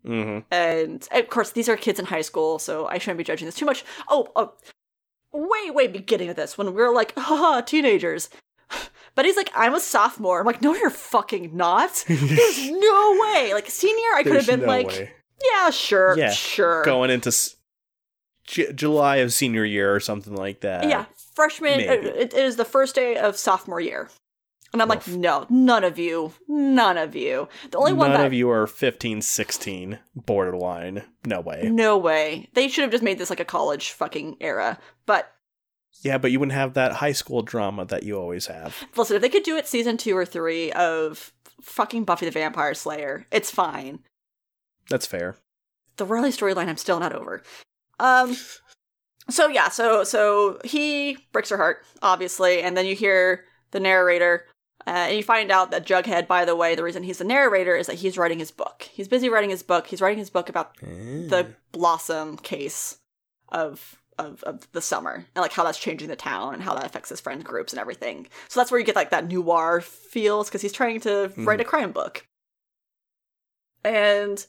mm-hmm. And of course, these are kids in high school, so I shouldn't be judging this too much. Oh, oh way, way beginning of this when we were like, haha, teenagers. But he's like, I'm a sophomore. I'm like, no, you're fucking not. There's no way. Like senior, I could have been like, yeah, sure, Yeah, sure. Going into s- J- July of senior year or something like that. yeah, freshman. Uh, it, it is the first day of sophomore year, and I'm like, no, none of you, none of you. The only one None that of you are 15, 16, borderline. No way. no way. They should have just made this like a college fucking era. But Yeah, but you wouldn't have that high school drama that you always have. listen, if they could do it season two or three of fucking Buffy the Vampire Slayer, it's fine. That's fair. the Riley storyline I'm still not over. Um so yeah, so so he breaks her heart, obviously, and then you hear the narrator uh, and you find out that Jughead, by the way, the reason he's the narrator is that he's writing his book. He's busy writing his book. He's writing his book about the Blossom case of of, of the summer and like how that's changing the town and how that affects his friend groups and everything. So that's where you get like that noir feels because he's trying to write a crime book. And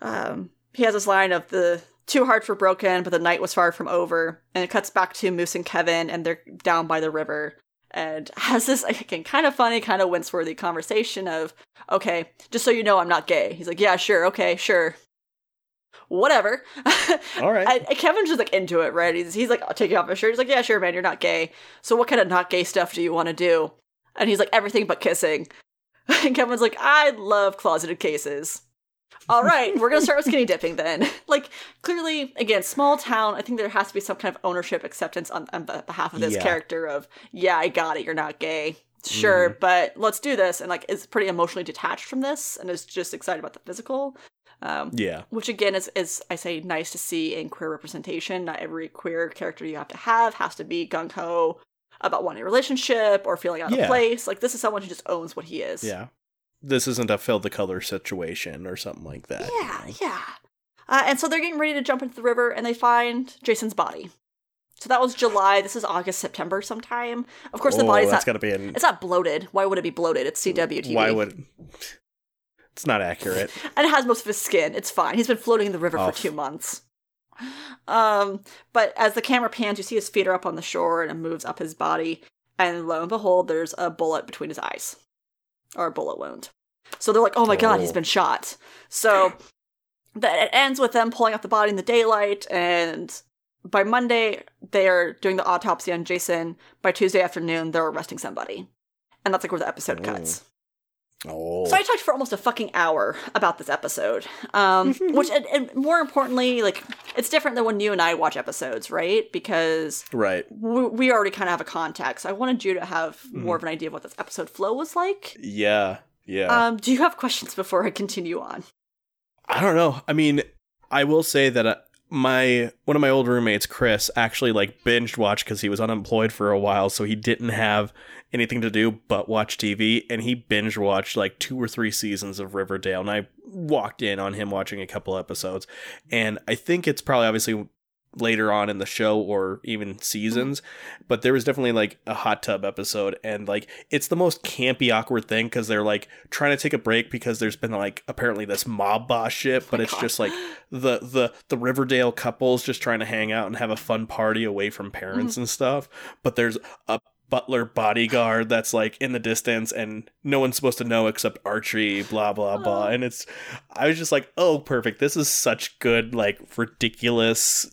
um, he has this line of the two hearts were broken, but the night was far from over. And it cuts back to Moose and Kevin, and they're down by the river. And has this again kind of funny, kind of wince-worthy conversation of, okay, just so you know, I'm not gay. He's like, yeah, sure, okay, sure, whatever. All right. Kevin's just like into it, right? He's, he's like taking off his shirt. He's like, yeah, sure, man, you're not gay. So what kind of not gay stuff do you want to do? And he's like, everything but kissing. And Kevin's like, I love closeted cases. All right, we're gonna start with skinny dipping then. Like, clearly, again, small town. I think there has to be some kind of ownership acceptance on, on the behalf of this Yeah. character of, yeah, I got it. You're not gay, sure, mm-hmm. but let's do this. And like, is pretty emotionally detached from this, and is just excited about the physical. Um, yeah. which again is, is I say nice to see in queer representation. Not every queer character you have to have has to be gung ho about wanting a relationship or feeling out of place. Like this is someone who just owns what he is. Yeah. This isn't a fill the color situation or something like that. you yeah, know? yeah. Uh, and so they're getting ready to jump into the river, and they find Jason's body. So that was July. This is August, September, sometime. Of course, the Oh, body's that's not. got to be an. It's not bloated. Why would it be bloated? It's CW TV. Why would. It's not accurate. and it has most of his skin. It's fine. He's been floating in the river Oh. for two months. Um, but as the camera pans, you see his feet are up on the shore and it moves up his body, and lo and behold, there's a bullet between his eyes, or a bullet wound. So they're like, "Oh my god, he's been shot." So that it ends with them pulling out the body in the daylight, and by Monday they are doing the autopsy on Jason. By Tuesday afternoon, they're arresting somebody, and that's like where the episode Oh. cuts. Oh. So I talked for almost a fucking hour about this episode, um, which, and, and more importantly, like it's different than when you and I watch episodes, right? Because right. we, we already kind of have a context. I wanted you to have more of an idea of what this episode flow was like. Yeah. Yeah. Um, do you have questions before I continue on? I don't know. I mean, I will say that uh, my one of my old roommates, Chris, actually like binged watch because he was unemployed for a while, so he didn't have anything to do but watch TV, and he binge watched like two or three seasons of Riverdale, and I walked in on him watching a couple episodes, and I think it's probably obviously later on in the show or even seasons but there was definitely like a hot tub episode and like it's the most campy awkward thing because they're like trying to take a break because there's been like apparently this mob boss shit but it's God. just like the the the riverdale couples just trying to hang out and have a fun party away from parents mm-hmm. and stuff but there's a butler bodyguard that's like in the distance and no one's supposed to know except archie blah blah blah and it's i was just like oh perfect this is such good like ridiculous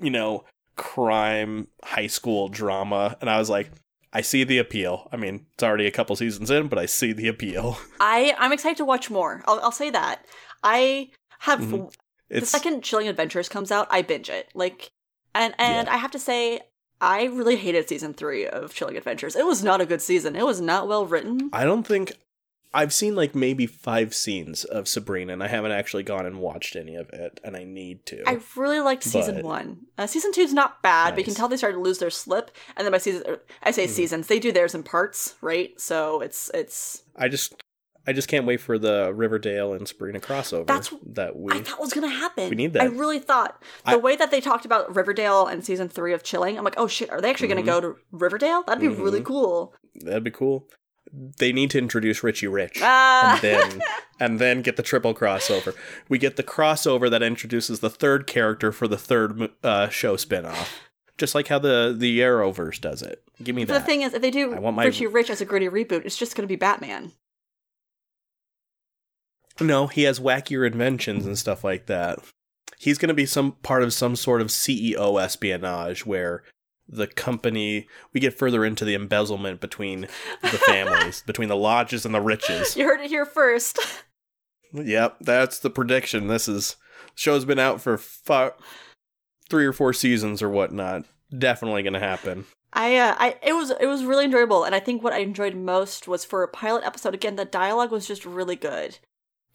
you know crime high school drama and i was like i see the appeal i mean it's already a couple seasons in but i see the appeal I I'm excited to watch more. I'll, I'll say that. I have Mhm. the second Chilling Adventures comes out, I binge it. Like, and and Yeah. I have to say, I really hated season three of Chilling Adventures. It was not a good season. It was not well written. i don't think i've seen like maybe five scenes of sabrina and i haven't actually gone and watched any of it and i need to I really liked season But- one. Uh, season two's not bad, but you can tell they started to lose their slip. And then by season, I say Mhm. seasons, they do theirs in parts, right? So it's it's. i just i just can't wait for the riverdale and sabrina crossover That's- that we I thought was gonna happen. We need that. I really thought the I- way that they talked about Riverdale and season three of Chilling. I'm like, oh shit, are they actually Mhm. gonna go to Riverdale? That'd be really Mhm. cool. that'd be cool they need to introduce richie rich Ah. and then and then get the triple crossover. We get the crossover that introduces the third character for the third uh, show spinoff, just like how the the Arrowverse does it. Give me that. the thing is, if they do I want my- Richie Rich as a gritty reboot, it's just gonna be Batman. No, he has wackier inventions and stuff like that. he's going to be some part of some sort of CEO espionage where the company we get further into the embezzlement between the families, between the lodges and the riches. You heard it here first. Yep, that's the prediction. This is show's been out for fi- three or four seasons or whatnot. Definitely going to happen. I, uh, I, it was, it was really enjoyable, and I think what I enjoyed most was for a pilot episode. Again, the dialogue was just really good.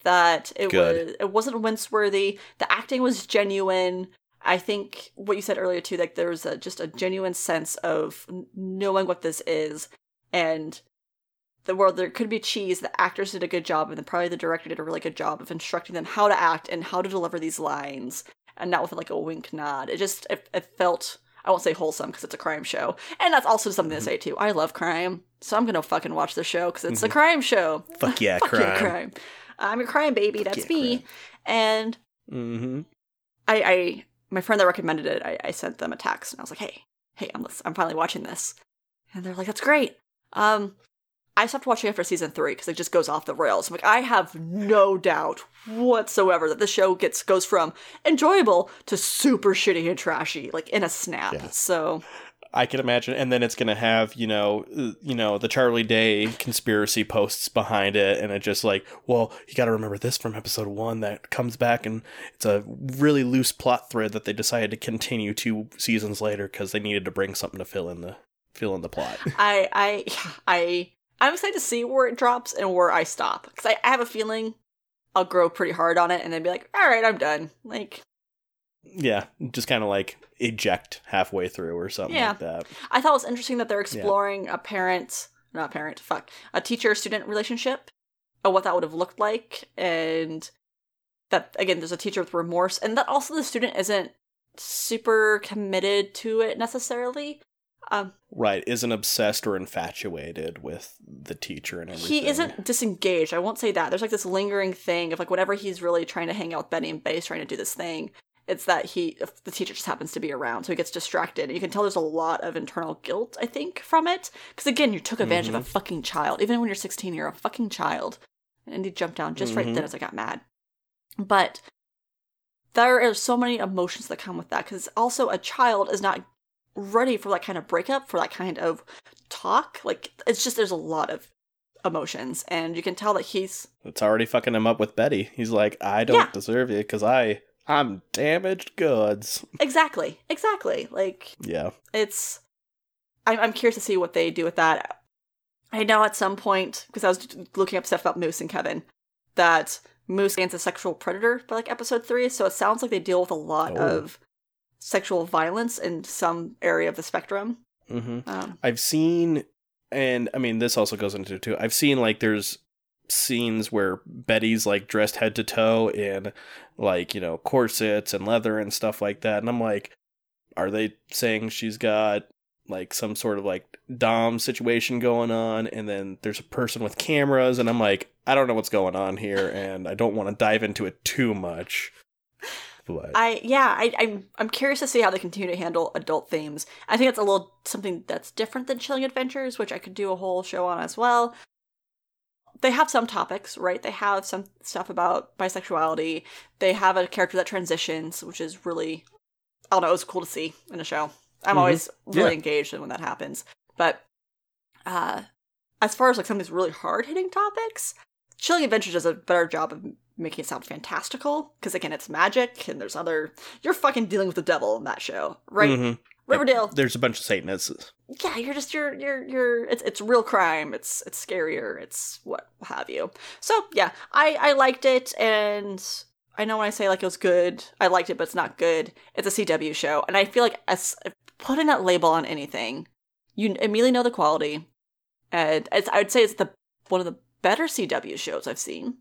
That it Good. was, it wasn't wince-worthy. The acting was genuine. I think what you said earlier too, like there was a, just a genuine sense of knowing what this is, and the world there could be cheese. The actors did a good job, and then probably the director did a really good job of instructing them how to act and how to deliver these lines, and not with like a wink nod. It just it, it felt I won't say wholesome because it's a crime show, and that's also something to mm-hmm. say too. I love crime, so I'm gonna fucking watch the show because it's a mm-hmm. crime show. Fuck yeah, Fuck crime. yeah, crime. I'm a crying baby. That's me. crime. And Mm-hmm. I, I, my friend that recommended it, I, I sent them a text and I was like, "Hey, hey, I'm I'm finally watching this," and they're like, "That's great." Um, I stopped watching after season three because it just goes off the rails. I'm like, I have no doubt whatsoever that the show gets goes from enjoyable to super shitty and trashy, like in a snap. Yeah. So I can imagine, and then it's gonna have you know, uh, you know, the Charlie Day conspiracy posts behind it, and it just like, well, you got to remember this from episode one that comes back, and it's a really loose plot thread that they decided to continue two seasons later because they needed to bring something to fill in the fill in the plot. I, I, I, I'm excited to see where it drops and where I stop because I, I have a feeling I'll grow pretty hard on it and then be like, all right, I'm done. Like, yeah, just kind of like eject halfway through or something Yeah. like that. I thought it was interesting that they're exploring a parent, not parent, fuck, a teacher student relationship, or what that would have looked like, and that again, there's a teacher with remorse, and that also the student isn't super committed to it necessarily. Um, Right, isn't obsessed or infatuated with the teacher and everything. he isn't disengaged. I won't say that. There's like this lingering thing of like whenever he's really trying to hang out with Betty and Base, trying to do this thing. It's that he, the teacher just happens to be around, so he gets distracted. And you can tell there's a lot of internal guilt, I think, from it. Because again, you took advantage of a fucking child. Even when you're 16, you're a fucking child. And he jumped down just right Mhm. then as I got mad. But there are so many emotions that come with that. Because also, a child is not ready for that kind of breakup, for that kind of talk. Like, it's just, there's a lot of emotions. And you can tell that he's It's already fucking him up with Betty. He's like, I don't Yeah. deserve you because I I'm damaged goods. exactly, exactly. Like, Yeah. it's I'm, I'm curious to see what they do with that i know at some point because i was looking up stuff about moose and kevin that moose is a sexual predator by like episode three so it sounds like they deal with a lot Oh. of sexual violence in some area of the spectrum hmm um, I've seen, and I mean, this also goes into it too. I've seen like there's scenes where Betty's like dressed head to toe in like, you know, corsets and leather and stuff like that. And I'm like, are they saying she's got like some sort of like Dom situation going on? And then there's a person with cameras, and I'm like, I don't know what's going on here, and I don't want to dive into it too much. But i yeah I, I'm, I'm curious to see how they continue to handle adult themes i think it's a little something that's different than chilling adventures which i could do a whole show on as well they have some topics, right? They have some stuff about bisexuality. They have a character that transitions, which is really, I don't know, it's cool to see in a show. I'm Mhm. always really Yeah. engaged when that happens. But uh, as far as like some of these really hard hitting topics, Chilling Adventures does a better job of making it sound fantastical. Because again, it's magic and there's other. You're fucking dealing with the devil in that show, right? Mhm. Riverdale, there's a bunch of Satanists. yeah, you're just you're you're you're it's it's real crime. It's it's scarier. It's what have you. So yeah, I I liked it, and I know when I say like it was good, I liked it, but it's not good. It's a CW show, and I feel like as putting that label on anything, you immediately know the quality, and it's I would say it's the one of the better CW shows I've seen,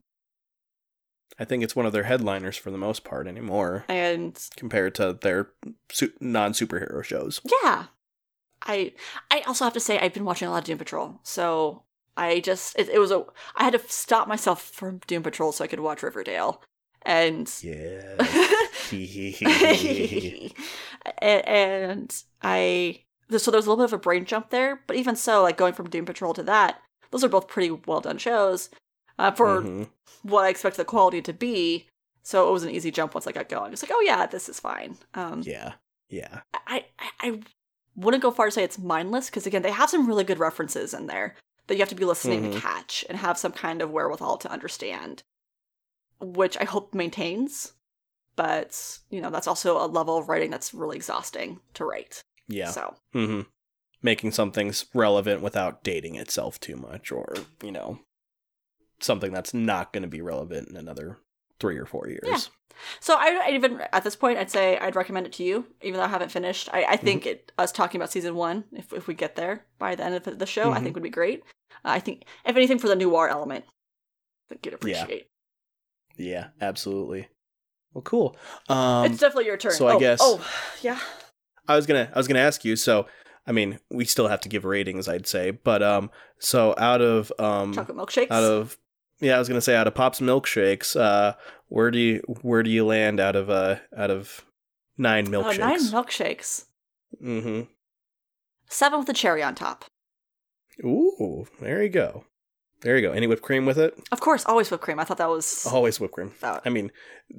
I think it's one of their headliners for the most part anymore, and compared to their su- non superhero shows. yeah i i also have to say i've been watching a lot of doom patrol so i just it, it was a i had to stop myself from doom patrol so i could watch riverdale and Yeah. A- and i so there's a little bit of a brain jump there but even so like going from doom patrol to that those are both pretty well done shows uh, for Mhm. what I expect the quality to be. So it was an easy jump once I got going. It's like, oh yeah, this is fine. Um, Yeah. Yeah. I, I, I wouldn't go far to say it's mindless because again, they have some really good references in there that you have to be listening to Mhm. catch and have some kind of wherewithal to understand, which I hope maintains. But you know, that's also a level of writing that's really exhausting to write. Yeah. So hmm Making something's relevant without dating itself too much, or you know, something that's not going to be relevant in another three or four years. Yeah. So I, I even at this point, I'd say I'd recommend it to you, even though I haven't finished. I, I think it us talking about season one, if if we get there by the end of the show, I Mhm. think would be great. Uh, I think if anything for the noir element, I think you'd Yeah. appreciate. Yeah, absolutely. Well, cool. Um, it's definitely your turn. so I Oh, guess- Oh, yeah. I was gonna I was gonna ask you. So, I mean, we still have to give ratings, I'd say, but um, so out of um, Chocolate milkshakes. out of yeah, I was gonna say out of Pop's milkshakes, uh, where do you where do you land out of uh out of nine milkshakes? Oh, nine milkshakes. mm-hmm. Seven with a cherry on top. Ooh, there you go. There you go. Any whipped cream with it? Of course, always whipped cream. I thought that was. Always whipped cream. That- I mean,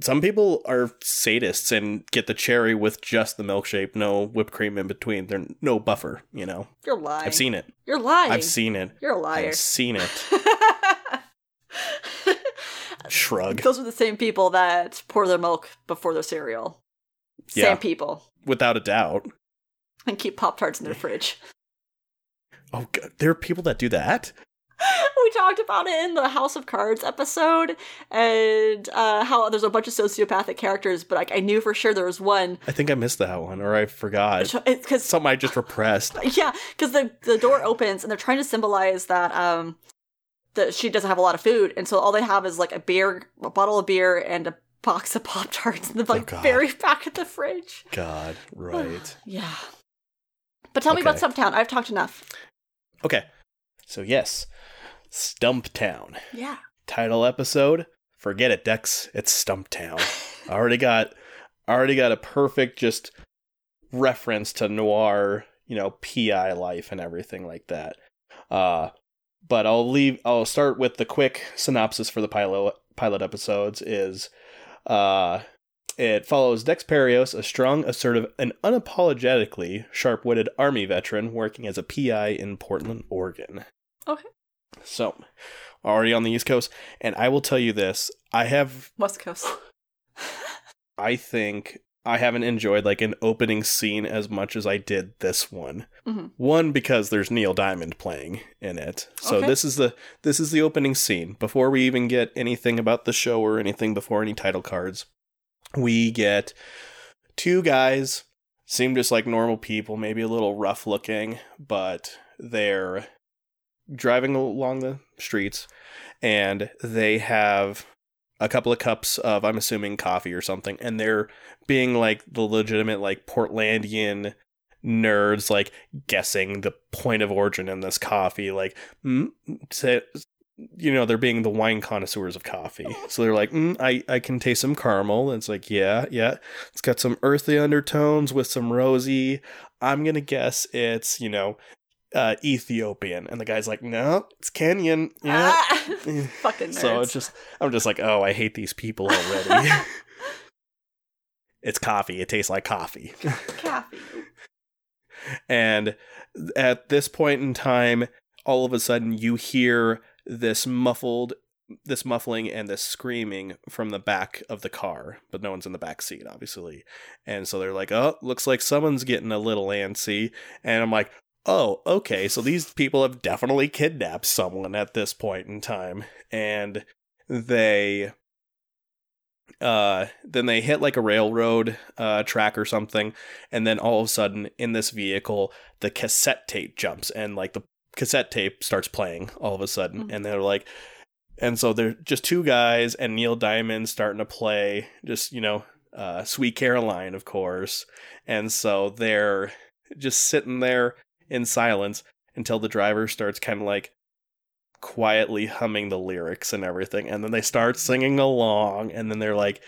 some people are sadists and get the cherry with just the milkshake, no whipped cream in between. There's no buffer, you know. You're lying. I've seen it. You're lying. I've seen it. You're a liar. I've seen it. Shrug. Those are the same people that pour their milk before their cereal. Same people. Without a doubt. And keep Pop Tarts in their fridge. Oh, God. there are people that do that? we talked about it in the House of Cards episode, and uh, how there's a bunch of sociopathic characters, but like I knew for sure there was one. I think I missed that one, or I forgot. Because Something I just repressed. yeah, because the the door opens and they're trying to symbolize that um that she doesn't have a lot of food, and so all they have is like a beer, a bottle of beer, and a box of Pop Tarts in the like God. very back of the fridge. God, right. Yeah. But tell me about Okay. Stumptown. I've talked enough. Okay. So, yes, Stumptown. Yeah. Title episode. Forget it, Dex. It's Stumptown. already got already got a perfect just reference to noir, you know, PI life and everything like that. Uh but I'll leave I'll start with the quick synopsis for the pilot pilot episodes is uh it follows Dex Parios, a strong, assertive, and unapologetically sharp-witted army veteran working as a PI in Portland, Oregon. Okay. So, already on the East Coast, and I will tell you this: I have West Coast. I think I haven't enjoyed like an opening scene as much as I did this one. Mhm. One because there's Neil Diamond playing in it. So Okay. this is the this is the opening scene before we even get anything about the show or anything before any title cards. We get two guys seem just like normal people, maybe a little rough looking, but they're driving along the streets and they have a couple of cups of I'm assuming coffee or something and they're being like the legitimate like Portlandian nerds like guessing the point of origin in this coffee like mm, say, you know they're being the wine connoisseurs of coffee. So they're like mm, I, I can taste some caramel. And it's like yeah yeah it's got some earthy undertones with some rosy. I'm gonna guess it's you know uh, ethiopian and the guy's like no it's kenyan yeah Ah! Fucking nerds. so it's just I'm just like, oh, I hate these people already. it's coffee. It tastes like coffee. Coffee. And at this point in time, all of a sudden you hear this muffled this muffling and this screaming from the back of the car, but no one's in the back seat, obviously. And so they're like, "Oh, looks like someone's getting a little antsy." And I'm like, "Oh, okay. So these people have definitely kidnapped someone at this point in time." And they uh then they hit like a railroad uh track or something and then all of a sudden in this vehicle the cassette tape jumps and like the cassette tape starts playing all of a sudden Mhm. and they're like and so they're just two guys and Neil Diamond starting to play just you know uh Sweet Caroline of course and so they're just sitting there in silence until the driver starts kind of like quietly humming the lyrics and everything and then they start singing along and then they're like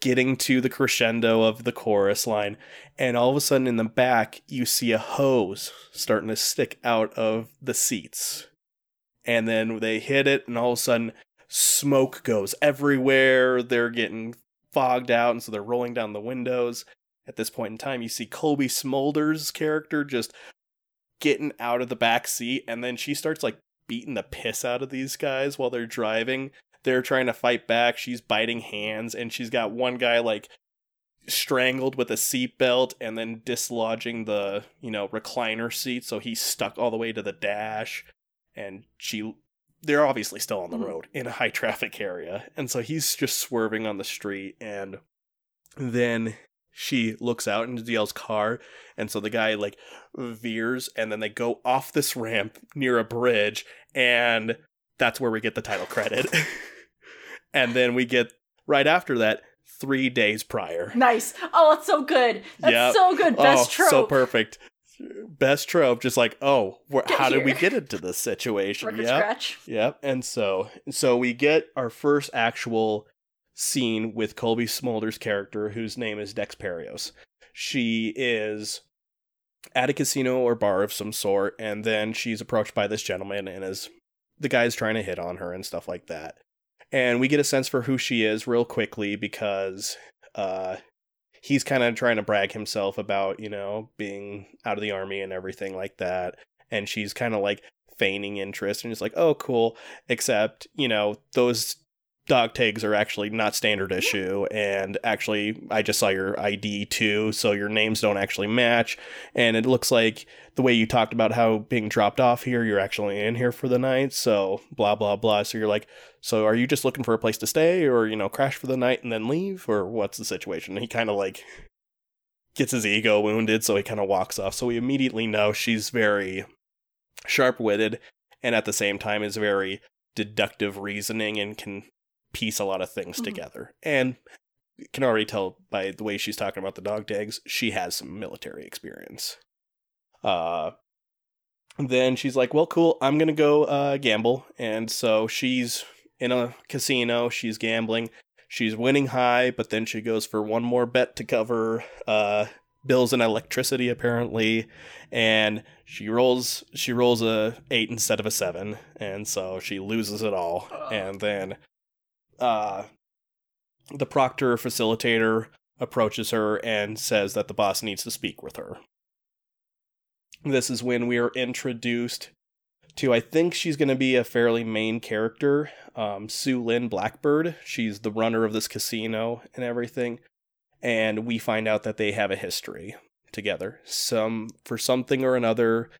getting to the crescendo of the chorus line and all of a sudden in the back you see a hose starting to stick out of the seats and then they hit it and all of a sudden smoke goes everywhere they're getting fogged out, and so they're rolling down the windows. At this point in time, you see Cobie Smulders' character just getting out of the back seat, and then she starts like beating the piss out of these guys while they're driving. They're trying to fight back. She's biting hands, and she's got one guy like strangled with a seatbelt and then dislodging the, you know, recliner seat so he's stuck all the way to the dash. And she they're obviously still on the Mhm. road in a high traffic area. And so he's just swerving on the street and then she looks out into DL's car and so the guy like veers and then they go off this ramp near a bridge and that's where we get the title credit. and then we get right after that 3 days prior. Nice. Oh, it's so good. That's Yep. so good. Best oh, trope. so perfect. Best trope just like, "Oh, how did we get into this situation?" Record Yep. scratch. Yep. And so so we get our first actual scene with Cobie Smulders' character, whose name is Dex Parios. She is at a casino or bar of some sort, and then she's approached by this gentleman and is the guy's trying to hit on her and stuff like that. And we get a sense for who she is real quickly because uh he's kind of trying to brag himself about, you know, being out of the army and everything like that. And she's kind of like feigning interest and just like, oh, cool. Except, you know, those dog tags are actually not standard issue. And actually, I just saw your ID too. So your names don't actually match. And it looks like the way you talked about how being dropped off here, you're actually in here for the night. So blah, blah, blah. So you're like, so are you just looking for a place to stay or, you know, crash for the night and then leave? Or what's the situation? And he kind of like gets his ego wounded. So he kind of walks off. So we immediately know she's very sharp witted and at the same time is very deductive reasoning and can piece a lot of things Mhm. together. And you can already tell by the way she's talking about the dog tags, she has some military experience. Uh then she's like, "Well, cool. I'm going to go uh gamble." And so she's in a casino, she's gambling. She's winning high, but then she goes for one more bet to cover uh bills and electricity apparently and she rolls she rolls a 8 instead of a 7 and so she loses it all and then uh the proctor facilitator approaches her and says that the boss needs to speak with her. This is when we are introduced to i think she's going to be a fairly main character um, sue lynn blackbird. She's the runner of this casino and everything and we find out that they have a history together. Some for something or another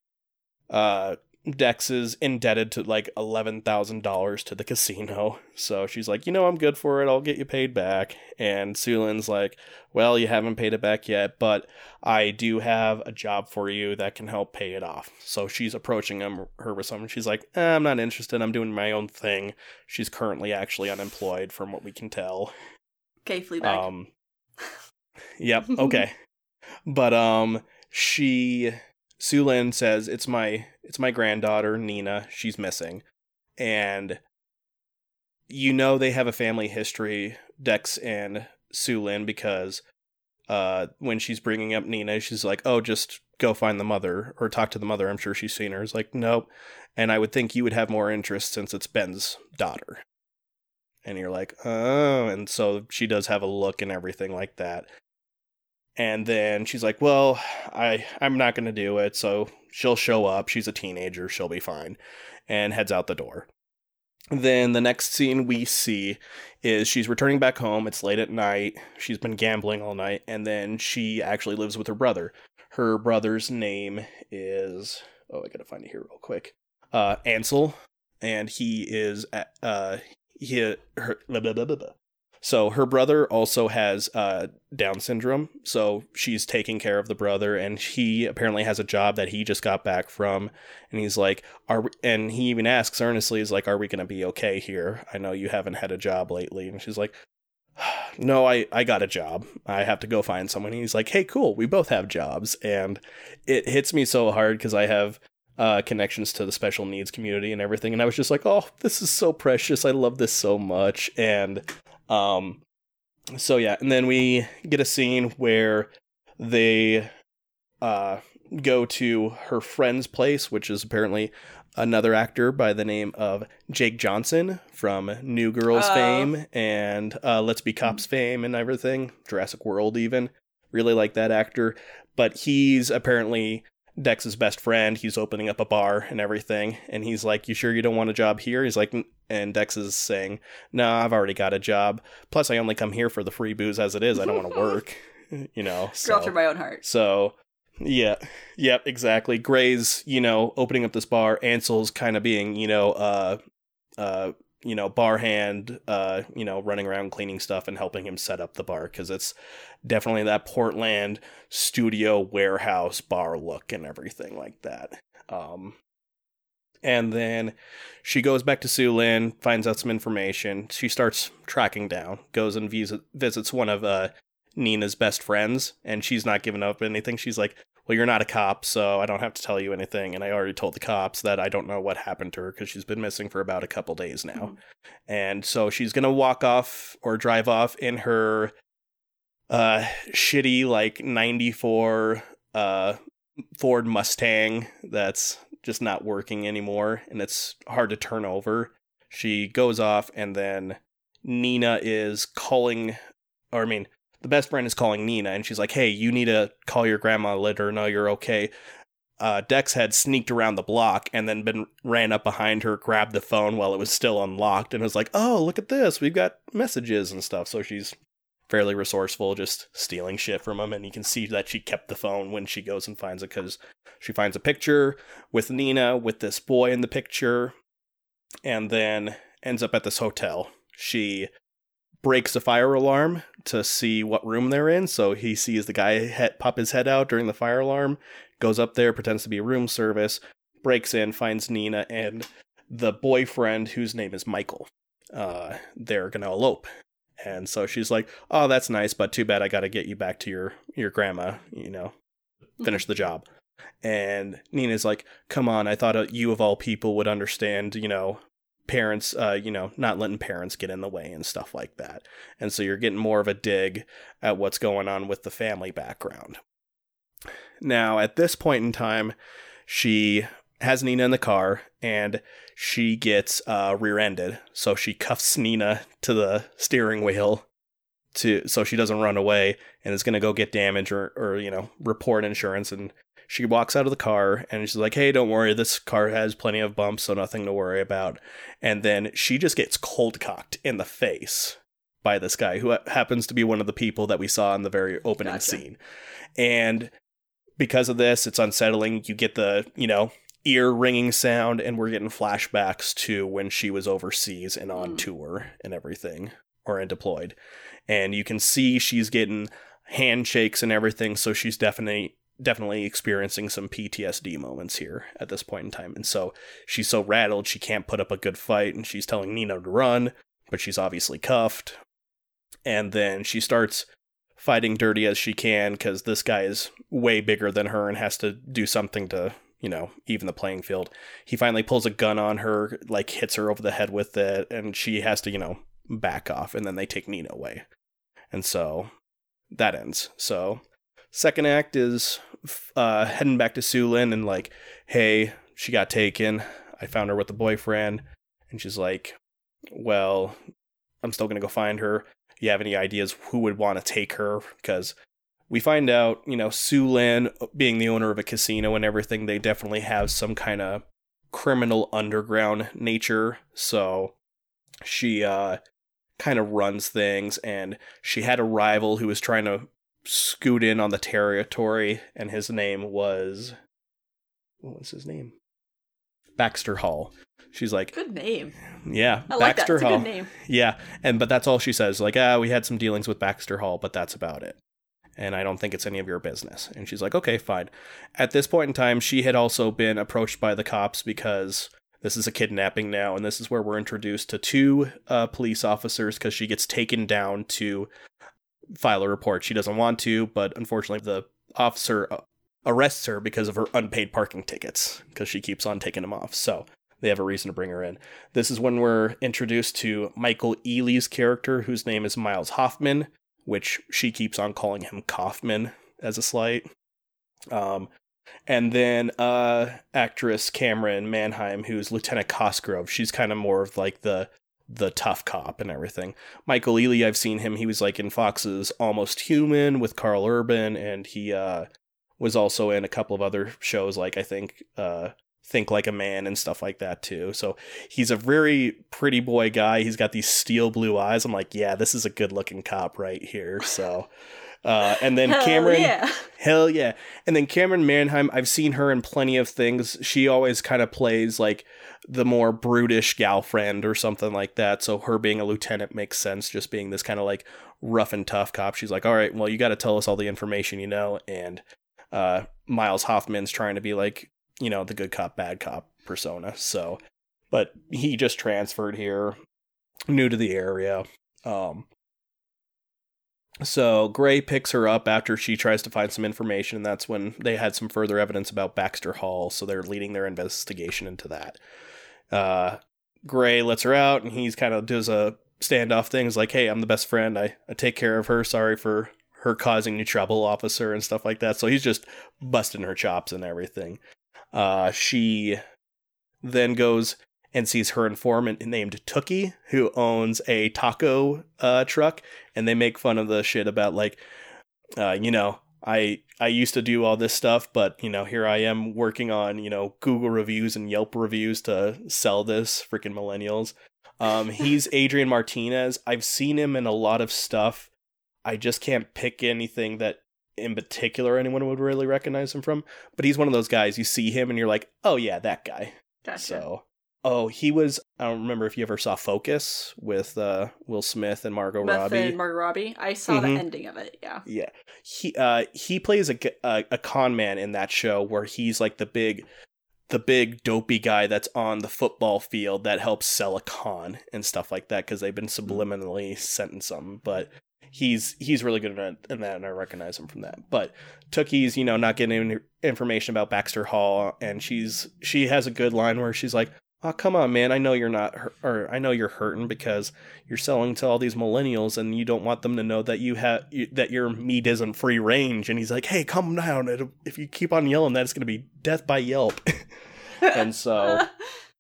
uh Dex is indebted to like $11,000 to the casino. So she's like, you know, I'm good for it. I'll get you paid back. And Sue Lynn's like, well, you haven't paid it back yet, but I do have a job for you that can help pay it off. So she's approaching him, her with something. She's like, eh, I'm not interested. I'm doing my own thing. She's currently actually unemployed from what we can tell. Okay, Fleabag. Um, yep. Okay. but um, she Sulin says it's my it's my granddaughter Nina. She's missing, and you know they have a family history, Dex and Sue Lynn, because uh, when she's bringing up Nina, she's like, "Oh, just go find the mother or talk to the mother. I'm sure she's seen her." It's like, nope. And I would think you would have more interest since it's Ben's daughter. And you're like, oh, and so she does have a look and everything like that. And then she's like, "Well, I I'm not going to do it." So she'll show up. She's a teenager. She'll be fine. And heads out the door. Then the next scene we see is she's returning back home. It's late at night. She's been gambling all night and then she actually lives with her brother. Her brother's name is oh, I got to find it here real quick. Uh Ansel and he is uh he her blah, blah, blah. So her brother also has uh, Down syndrome, so she's taking care of the brother, and he apparently has a job that he just got back from, and he's like, "Are?" We, and he even asks earnestly, "Is like, are we going to be okay here? I know you haven't had a job lately," and she's like, "No, I I got a job. I have to go find someone." And he's like, "Hey, cool, we both have jobs," and it hits me so hard because I have uh, connections to the special needs community and everything. And I was just like, oh, this is so precious. I love this so much. And um, so yeah, and then we get a scene where they uh, go to her friend's place, which is apparently another actor by the name of Jake Johnson from New Girls Oh. fame and uh, Let's Be Cops fame and everything, Jurassic World even. Really like that actor, but he's apparently Dex's best friend. He's opening up a bar and everything, and he's like, "You sure you don't want a job here?" He's like, and Dex is saying, "No, I've already got a job. Plus, I only come here for the free booze as it is. I don't want to work." You know, Girl so. after my own heart. So, yeah, yep, exactly. Grey's, you know, opening up this bar. Ansel's kind of being, you know, uh, uh, you know, bar hand, uh, you know, running around cleaning stuff and helping him set up the bar because it's definitely that Portland studio warehouse bar look and everything like that. Um, and then she goes back to Sue Lynn, finds out some information. She starts tracking down, goes and visit, visits one of uh, Nina's best friends, and she's not giving up anything. She's like, Well, you're not a cop, so I don't have to tell you anything. And I already told the cops that I don't know what happened to her because she's been missing for about a couple days now. Mhm. And so she's going to walk off or drive off in her uh, shitty, like 94 uh, Ford Mustang that's just not working anymore and it's hard to turn over. She goes off, and then Nina is calling, or I mean, the best friend is calling Nina, and she's like, "Hey, you need to call your grandma, let her know you're okay." Uh, Dex had sneaked around the block and then been ran up behind her, grabbed the phone while it was still unlocked, and was like, "Oh, look at this! We've got messages and stuff." So she's fairly resourceful, just stealing shit from him, and you can see that she kept the phone when she goes and finds it because she finds a picture with Nina with this boy in the picture, and then ends up at this hotel. She breaks a fire alarm to see what room they're in. So he sees the guy head, pop his head out during the fire alarm, goes up there, pretends to be room service, breaks in, finds Nina and the boyfriend, whose name is Michael. Uh, they're gonna elope. And so she's like, "Oh, that's nice, but too bad I got to get you back to your your grandma, you know, finish the job." And Nina's like, "Come on, I thought uh, you of all people would understand, you know, parents, uh, you know, not letting parents get in the way and stuff like that." And so you're getting more of a dig at what's going on with the family background. Now, at this point in time, she has Nina in the car and she gets uh, rear-ended. So she cuffs Nina to the steering wheel to so she doesn't run away and is going to go get damage or or you know report insurance and she walks out of the car and she's like hey don't worry this car has plenty of bumps so nothing to worry about and then she just gets cold cocked in the face by this guy who happens to be one of the people that we saw in the very opening Gotcha. scene and because of this it's unsettling you get the you know ear ringing sound and we're getting flashbacks to when she was overseas and on Mm. tour and everything or and deployed and you can see she's getting handshakes and everything so she's definitely definitely experiencing some PTSD moments here at this point in time and so she's so rattled she can't put up a good fight and she's telling Nina to run but she's obviously cuffed and then she starts fighting dirty as she can cuz this guy is way bigger than her and has to do something to you know even the playing field he finally pulls a gun on her like hits her over the head with it and she has to you know back off and then they take Nina away. And so that ends. So second act is uh heading back to Sue Lynn and like, hey, she got taken. I found her with a boyfriend and she's like, well, I'm still going to go find her. You have any ideas who would want to take her because we find out, you know, Sue Lynn being the owner of a casino and everything, they definitely have some kind of criminal underground nature. So she uh kind of runs things and she had a rival who was trying to scoot in on the territory and his name was what was his name baxter hall she's like Good name. yeah I like that. baxter a hall good name. yeah and but that's all she says like ah we had some dealings with baxter hall but that's about it and i don't think it's any of your business and she's like okay fine at this point in time she had also been approached by the cops because this is a kidnapping now and this is where we're introduced to two uh, police officers because she gets taken down to file a report she doesn't want to but unfortunately the officer uh, arrests her because of her unpaid parking tickets because she keeps on taking them off so they have a reason to bring her in this is when we're introduced to Michael Ealy's character, whose name is Miles Hoffman, which she keeps on calling him Kaufman as a slight. Um, And then uh actress Camryn Manheim, who's Lieutenant Cosgrove. She's kind of more of like the the tough cop and everything. Michael Ealy, I've seen him. He was like in Fox's Almost Human with Karl Urban, and he uh was also in a couple of other shows like I think uh Think Like a Man and stuff like that too. So he's a very pretty boy guy. He's got these steel blue eyes. I'm like, yeah, this is a good looking cop right here. So uh, and then Hell Camryn, yeah. hell yeah. And then Camryn Manheim, I've seen her in plenty of things. She always kind of plays like the more brutish gal friend or something like that. So her being a lieutenant makes sense, just being this kind of like rough and tough cop. She's like, all right, well, you got to tell us all the information you know. And uh, Miles Hoffman's trying to be like, you know, the good cop, bad cop persona. So, but he just transferred here, new to the area. Um, so Grey picks her up after she tries to find some information, and that's when they had some further evidence about Baxter Hall. So they're leading their investigation into that. Uh, Grey lets her out, and he's kind of does a standoff thing. He's like, "Hey, I'm the best friend. I, I take care of her. Sorry for her causing you trouble, officer, and stuff like that." So he's just busting her chops and everything. Uh, she then goes and sees her informant named Tookie, who owns a taco uh, truck, and they make fun of the shit about like, uh, you know, I I used to do all this stuff, but you know, here I am working on you know Google reviews and Yelp reviews to sell this freaking millennials. Um, he's Adrian Martinez. I've seen him in a lot of stuff. I just can't pick anything that in particular anyone would really recognize him from. But he's one of those guys you see him and you're like, oh yeah, that guy. Gotcha. So, oh, he was. I don't remember if you ever saw Focus with uh, Will Smith and Margot Robbie. and Margot Robbie. I saw Mhm. the ending of it. Yeah. Yeah, he uh he plays a a con man in that show where he's like the big the big dopey guy that's on the football field that helps sell a con and stuff like that because they've been subliminally sent in something. But he's he's really good at in that, and I recognize him from that. But Tookie's you know not getting any information about Baxter Hall, and she's she has a good line where she's like. Oh come on, man! I know you're not, or I know you're hurting because you're selling to all these millennials, and you don't want them to know that you have you, that your meat isn't free range. And he's like, "Hey, calm down! It'll- If you keep on yelling, that it's going to be death by Yelp." and so,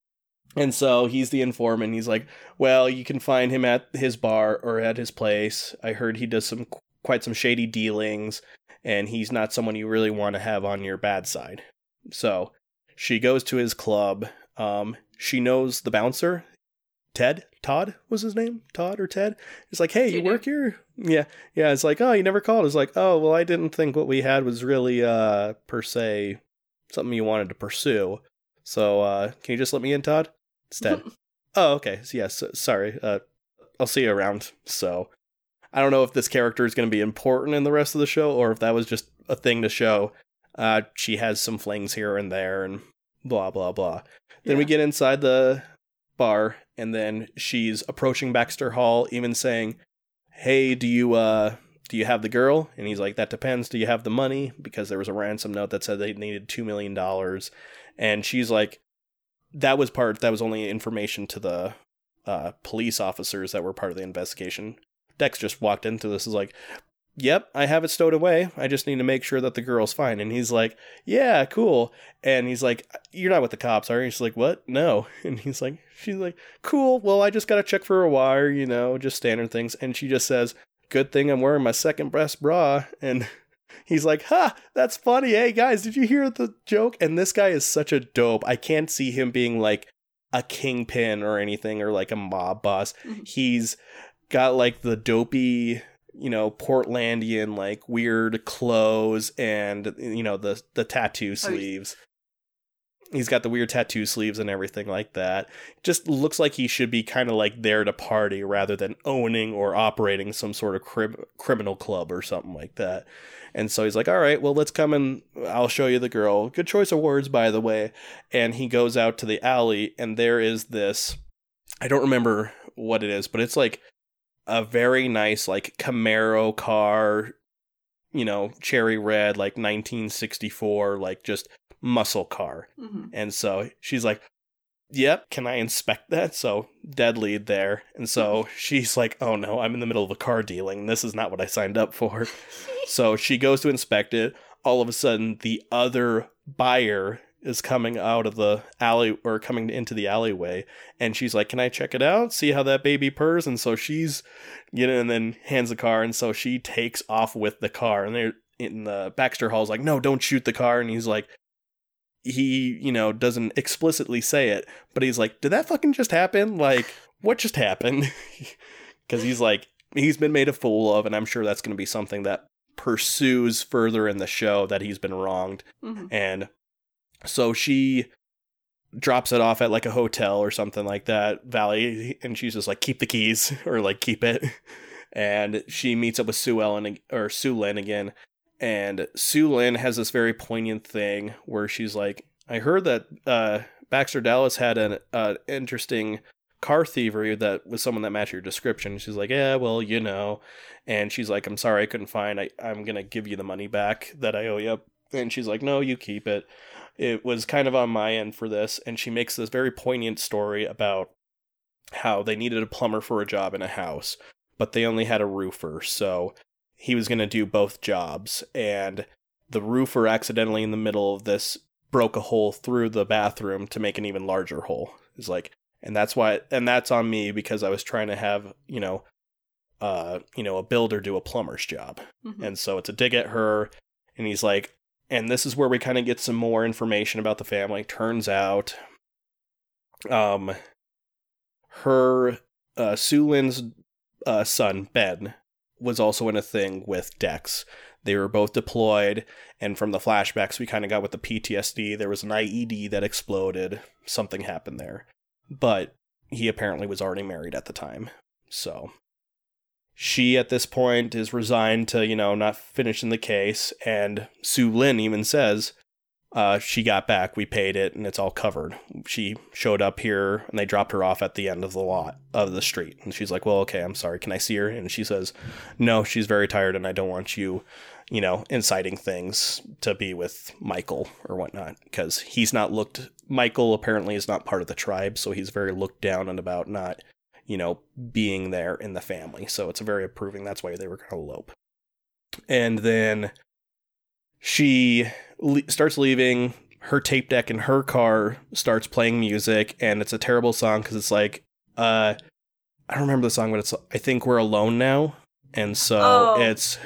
and so he's the informant. He's like, "Well, you can find him at his bar or at his place. I heard he does some quite some shady dealings, and he's not someone you really want to have on your bad side." So she goes to his club. Um, she knows the bouncer, Ted. Todd was his name. Todd or Ted. It's like, hey, you work here? Yeah, yeah. It's like, oh, you never called. It's like, oh, well, I didn't think what we had was really, uh, per se, something you wanted to pursue. So, uh, can you just let me in, Todd? It's Ted. oh, okay. So, yes. sorry. Uh, I'll see you around. So, I don't know if this character is going to be important in the rest of the show or if that was just a thing to show. Uh, she has some flings here and there and blah blah blah. Then we get inside the bar and then she's approaching Baxter Hall, even saying, "Hey, do you uh do you have the girl?" And he's like, "That depends. Do you have the money?" Because there was a ransom note that said they needed two million dollars, and she's like, "That was part. That was only information to the uh, police officers that were part of the investigation." Dex just walked into this is like, "Yep, I have it stowed away. I just need to make sure that the girl's fine." And he's like, "Yeah, cool." And he's like, "You're not with the cops, are you?" She's like, "What? No." And he's like, "She's like, cool. Well, I just gotta check for a wire, you know, just standard things." And she just says, "Good thing I'm wearing my second breast bra." And he's like, "Ha, that's funny. Hey guys, did you hear the joke?" And this guy is such a dope. I can't see him being like a kingpin or anything or like a mob boss. Mhm. He's got like the dopey you know portlandian like weird clothes and you know the the tattoo oh, sleeves. He's got the weird tattoo sleeves and everything like that. Just looks like he should be kind of like there to party rather than owning or operating some sort of crim- criminal club or something like that. And so he's like all right well let's come and i'll show you the girl. Good choice of words by the way. And he goes out to the alley and there is this i don't remember what it is but it's like a very nice like Camaro car, you know, cherry red, like 1964, like just muscle car. Mhm. And so she's like, Yep, can I inspect that? So dead lead there. And so she's like, Oh no, I'm in the middle of a car dealing. This is not what I signed up for. so she goes to inspect it. all of a sudden the other buyer is coming out of the alley or coming into the alleyway and she's like can i check it out? See how that baby purrs? And so she's you know and then hands the car and so she takes off with the car and they're in the baxter hall's like no don't shoot the car and he's like he you know doesn't explicitly say it but he's like did that fucking just happen? Like what just happened? Because he's like he's been made a fool of and i'm sure that's going to be something that pursues further in the show that he's been wronged. Mhm. and so she drops it off at like a hotel or something like that valley and she's just like keep the keys or like keep it. And she meets up with sue ellen or sue lynn again. And sue lynn has this very poignant thing where she's like i heard that uh baxter dallas had an uh, interesting car thievery that was someone that matched your description. She's like yeah well you know. And she's like i'm sorry i couldn't find I, i'm gonna give you the money back that i owe you. And she's like no you keep it it was kind of on my end for this and she makes this very poignant story about how they needed a plumber for a job in a house but they only had a roofer so he was going to do both jobs and the roofer accidentally in the middle of this broke a hole through the bathroom to make an even larger hole it's like and that's why and that's on me because i was trying to have you know uh you know a builder do a plumber's job Mhm. and so it's a dig at her and he's like and this is where we kind of get some more information about the family. Turns out um her uh sue uh, son ben was also in a thing with dex. They were both deployed and from the flashbacks we kind of got with the ptsd there was an ied that exploded. Something happened there. But he apparently was already married at the time so she at this point is resigned to you know not finishing the case. And sue lynn even says uh, she got back we paid it and it's all covered. She showed up here and they dropped her off at the end of the lot of the street. And she's like well okay i'm sorry can i see her? And she says no she's very tired and i don't want you you know inciting things to be with michael or whatnot because he's not looked michael apparently is not part of the tribe so he's very looked down on about not you know, being there in the family. So it's very approving. That's why they were going to elope. And then she le- starts leaving. Her tape deck in her car starts playing music, and it's a terrible song because it's like, uh, I don't remember the song, but it's I think we're alone now, and so Oh. it's,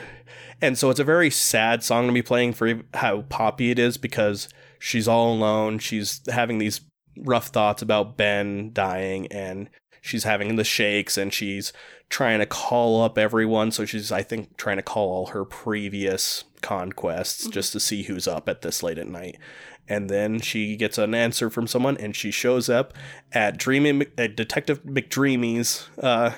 and so it's a very sad song to be playing for how poppy it is because she's all alone. She's having these rough thoughts about Ben dying, and she's having the shakes and she's trying to call up everyone so she's i think trying to call all her previous conquests just to see who's up at this late at night and then she gets an answer from someone and she shows up at dreamy at detective mcdreamy's uh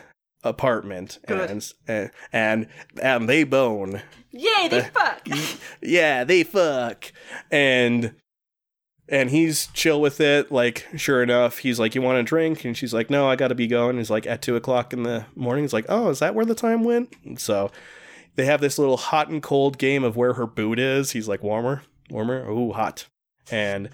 apartment Good. and, and and and they bone Yay, they fuck. yeah, they fuck. And and he's chill with it. Like, sure enough, he's like, "You want a drink?" And she's like, "No, I got to be going." He's like, at two o'clock in the morning. He's like, "Oh, is that where the time went?" And so they have this little hot and cold game of where her boot is. He's like, "Warmer, warmer, ooh, hot," and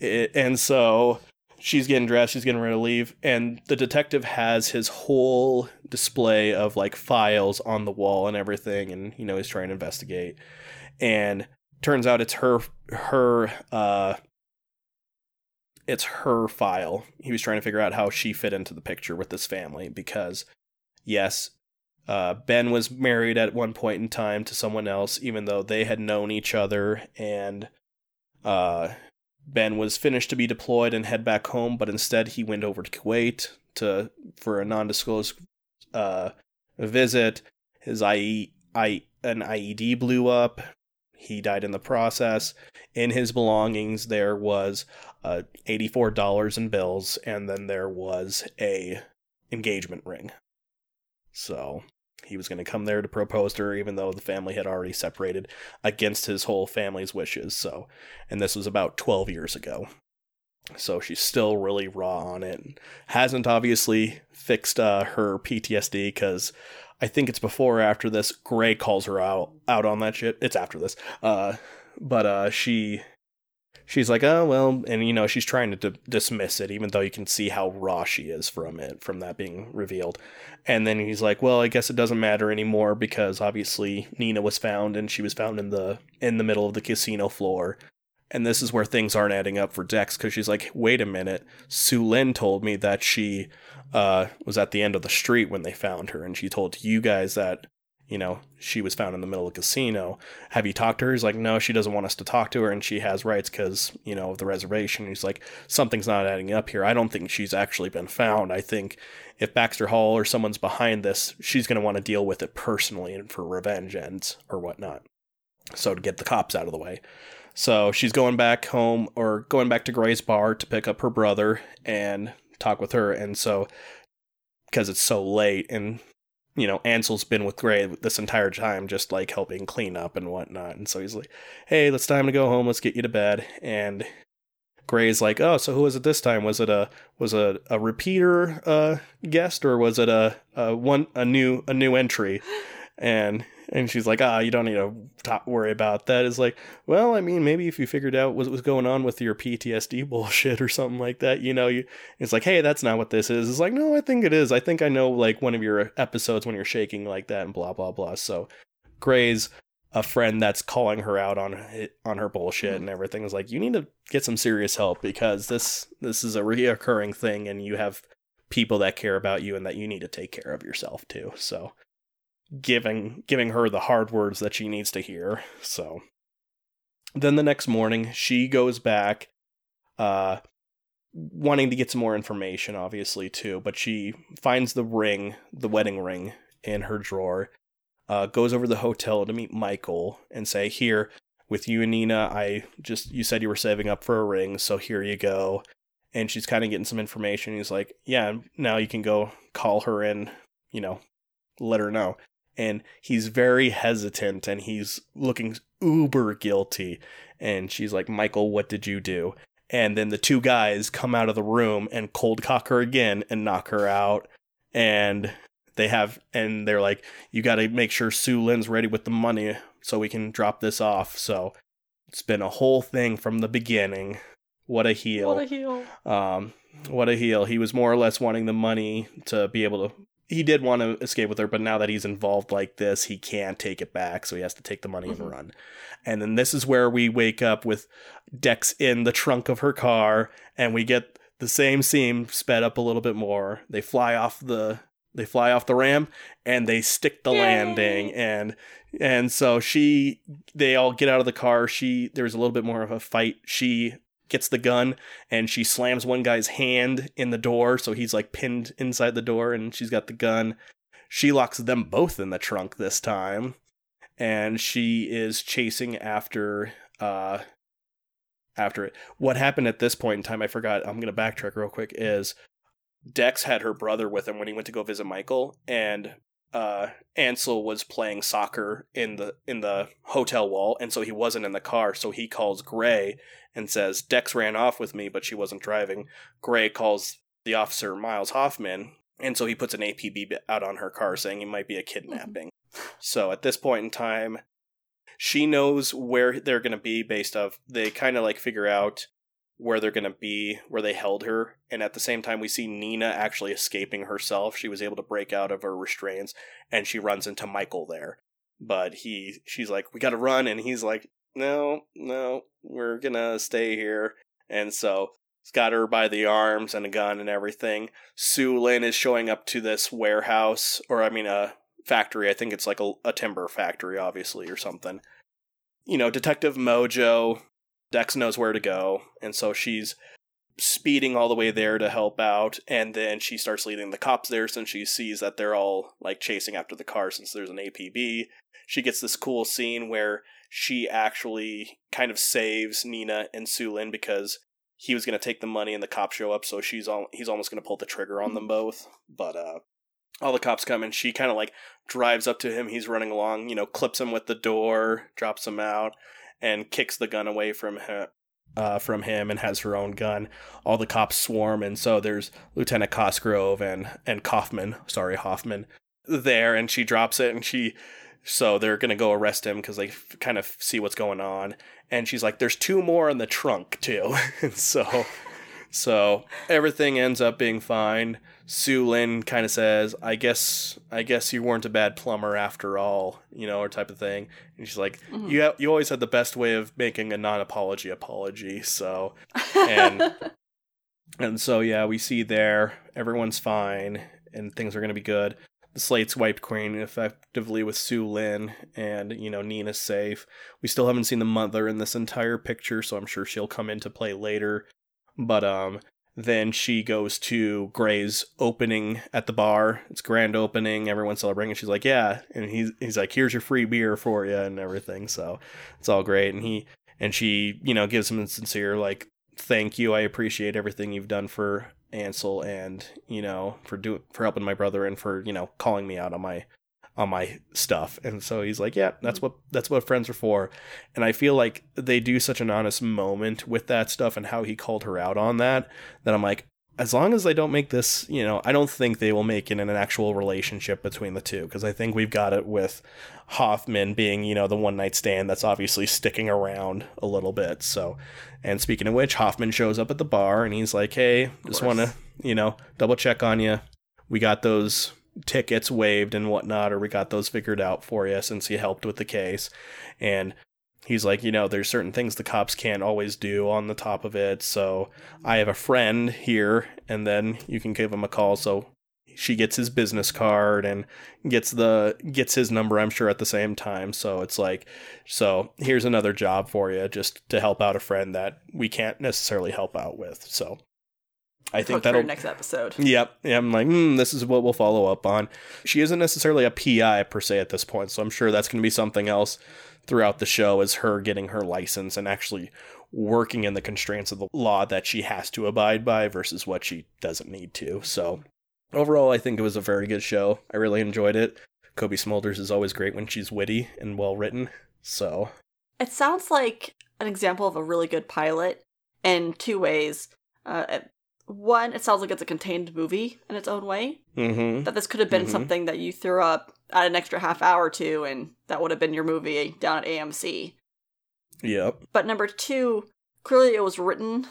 it, and so she's getting dressed. She's getting ready to leave, and the detective has his whole display of like files on the wall and everything, and you know he's trying to investigate. And turns out it's her her uh it's her file. He was trying to figure out how she fit into the picture with this family because yes, uh, Ben was married at one point in time to someone else, even though they had known each other, and uh, Ben was finished to be deployed and head back home, but instead he went over to Kuwait to for a non-disclosed uh, visit. His IE, I, an IED blew up. He died in the process. In his belongings, there was uh, eighty-four dollars in bills, and then there was a engagement ring. So he was going to come there to propose to her, even though the family had already separated against his whole family's wishes. So, and this was about twelve years ago. So she's still really raw on it. Hasn't obviously fixed uh, her PTSD because I think it's before or after this. Grey calls her out out on that shit. It's after this. Uh, but uh, she she's like, oh well, and you know she's trying to d- dismiss it, even though you can see how raw she is from it, from that being revealed. And then he's like, well, I guess it doesn't matter anymore because obviously Nina was found, and she was found in the in the middle of the casino floor. And this is where things aren't adding up for Dex because she's like, wait a minute, Sue Lynn told me that she uh, was at the end of the street when they found her, and she told you guys that you know, she was found in the middle of a casino. Have you talked to her? He's like, no, she doesn't want us to talk to her, and she has rights because, you know, of the reservation. He's like, something's not adding up here. I don't think she's actually been found. I think if Baxter Hall or someone's behind this, she's going to want to deal with it personally and for revenge ends or whatnot. So to get the cops out of the way. So she's going back home or going back to Grey's bar to pick up her brother and talk with her. And so, because it's so late and you know, Ansel's been with Grey this entire time, just like helping clean up and whatnot. And so he's like, hey, it's time to go home. Let's get you to bed. And Grey's like, oh, so who was it this time? Was it a was a, a repeater uh, guest or was it a, a one a new a new entry? And and she's like, ah, you don't need to worry about that. Is like, well, I mean, maybe if you figured out what was going on with your PTSD bullshit or something like that, you know, you it's like, hey, that's not what this is. It's like, no, I think it is. I think I know like one of your episodes when you're shaking like that and blah blah blah. So, Grey's a friend that's calling her out on on her bullshit and everything is like, you need to get some serious help because this this is a reoccurring thing and you have people that care about you and that you need to take care of yourself too. So giving giving her the hard words that she needs to hear. So then the next morning she goes back uh wanting to get some more information obviously too, but she finds the ring, the wedding ring in her drawer. Uh goes over to the hotel to meet Michael and say, "Here, with you and Nina, I just you said you were saving up for a ring, so here you go." And she's kind of getting some information. He's like, "Yeah, now you can go call her and, you know, let her know." And he's very hesitant and he's looking uber guilty. And she's like, Michael, what did you do? And then the two guys come out of the room and cold cock her again and knock her out. And they have, and they're like, you got to make sure Sue Lynn's ready with the money so we can drop this off. So it's been a whole thing from the beginning. What a heel. What a heel. Um, what a heel. He was more or less wanting the money to be able to he did want to escape with her, but now that he's involved like this, he can't take it back, so he has to take the money mm-hmm. and run. And then this is where we wake up with Dex in the trunk of her car, and we get the same scene sped up a little bit more. They fly off the they fly off the ram and they stick the Yay! landing and and so she they all get out of the car she there's a little bit more of a fight she gets the gun and she slams one guy's hand in the door so he's like pinned inside the door and she's got the gun. She locks them both in the trunk this time and she is chasing after uh after it. What happened at this point in time i forgot i'm gonna backtrack real quick is dex had her brother with him when he went to go visit michael and uh, Ansel was playing soccer in the in the hotel wall, and so he wasn't in the car. So he calls Grey and says, "Dex ran off with me, but she wasn't driving." Grey calls the officer Miles Hoffman, and so he puts an APB out on her car, saying it might be a kidnapping. so at this point in time, she knows where they're going to be based off. They kind of like figure out where they're going to be, where they held her. And at the same time, we see Nina actually escaping herself. She was able to break out of her restraints and she runs into Michael there. But he, she's like, we got to run. And he's like, no, no, we're going to stay here. And so he's got her by the arms and a gun and everything. Sue Lynn is showing up to this warehouse, or I mean, a factory. I think it's like a, a timber factory, obviously, or something. You know, Detective Mojo Dex knows where to go, and so she's speeding all the way there to help out, and then she starts leading the cops there since she sees that they're all like chasing after the car since there's an APB. She gets this cool scene where she actually kind of saves Nina and Sue Lynn because he was going to take the money and the cops show up, so she's all he's almost going to pull the trigger on them both. But uh, all the cops come and she kind of like drives up to him. He's running along, you know, clips him with the door, drops him out, and kicks the gun away from her, uh, from him and has her own gun. All the cops swarm, and so there's Lieutenant Cosgrove and and Kaufman, sorry Hoffman, there, and she drops it, and she so they're gonna go arrest him because they f- kind of see what's going on. And she's like, "There's two more in the trunk too." and so, so everything ends up being fine. Sue Lynn kind of says, "I guess, I guess you weren't a bad plumber after all," you know, or type of thing. And she's like, Mhm. "You, ha- you always had the best way of making a non-apology apology." So, and and so yeah, we see there everyone's fine and things are gonna be good. The slate's wiped clean effectively with Sue Lynn, and you know Nina's safe. We still haven't seen the mother in this entire picture, so I'm sure she'll come into play later. But um, then she goes to Grey's opening at the bar. It's grand opening. Everyone's celebrating, and she's like, "Yeah," and he's he's like, "Here's your free beer for you," and everything. So it's all great. And he and she, you know, gives him a sincere like, "Thank you. I appreciate everything you've done for Ansel, and you know, for do for helping my brother, and for you know, calling me out on my." On my stuff. And so he's like yeah that's mm. what that's what friends are for. And i feel like they do such an honest moment with that stuff and how he called her out on that that i'm like as long as they don't make this you know i don't think they will make it in an actual relationship between the two because i think we've got it with hoffman being you know the one night stand that's obviously sticking around a little bit. So and speaking of which hoffman shows up at the bar and he's like hey just want to you know double check on you we got those tickets waived and whatnot, or we got those figured out for you since he helped with the case. And he's like, you know, there's certain things the cops can't always do on the top of it. So I have a friend here, and then you can give him a call. So she gets his business card and gets the gets his number i'm sure at the same time so it's like so here's another job for you just to help out a friend that we can't necessarily help out with so i think that'll next episode. Yep. Yeah, I'm like, hmm, this is what we'll follow up on. She isn't necessarily a PI per se at this point, so I'm sure that's going to be something else throughout the show is her getting her license and actually working in the constraints of the law that she has to abide by versus what she doesn't need to. So overall, I think it was a very good show. I really enjoyed it. Cobie Smulders is always great when she's witty and well written. So It sounds like an example of a really good pilot in two ways. Uh, one, it sounds like it's a contained movie in its own way. mhm. That this could have been Mhm. something that you threw up at an extra half hour two, and that would have been your movie down at AMC. Yep. But number two, clearly it was written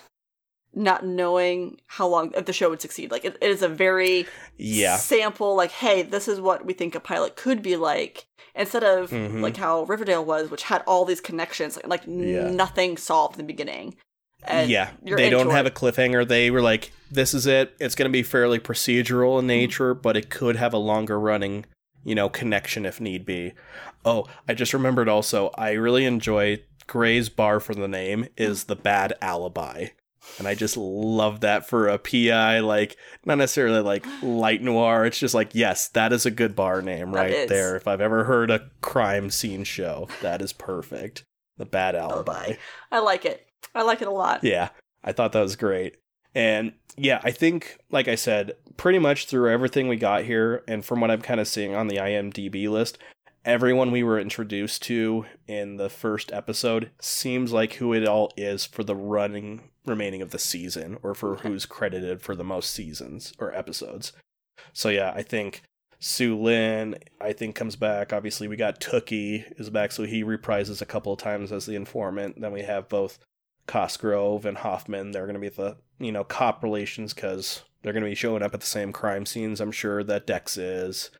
not knowing how long if the show would succeed. Like it, it is a very Yeah. sample. Like, hey, this is what we think a pilot could be like. Instead of Mhm. like how Riverdale was, which had all these connections, like, like Yeah. nothing solved in the beginning. Yeah, they don't have it. a cliffhanger. They were like, "This is it. It's going to be fairly procedural Mm-hmm. in nature, but it could have a longer running, you know, connection if need be." Oh, I just remembered also. I really enjoy Grey's bar for the name is the Bad Alibi, and I just love that for a PI. Like, not necessarily like light noir. It's just like, yes, that is a good bar name That right is. there. If I've ever heard a crime scene show, that is perfect. The Bad Alibi. I like it. I like it a lot. Yeah, I thought that was great. And yeah, I think, like I said, pretty much through everything we got here, and from what I'm kind of seeing on the IMDb list, everyone we were introduced to in the first episode seems like who it all is for the running remaining of the season, or for Okay. who's credited for the most seasons or episodes. So yeah, I think Sue Lynn, I think comes back. Obviously, we got Tookie is back, so he reprises a couple of times as the informant. Then we have both Cosgrove and Hoffman. They're going to be the you know cop relations because they're going to be showing up at the same crime scenes. I'm sure that Dex is,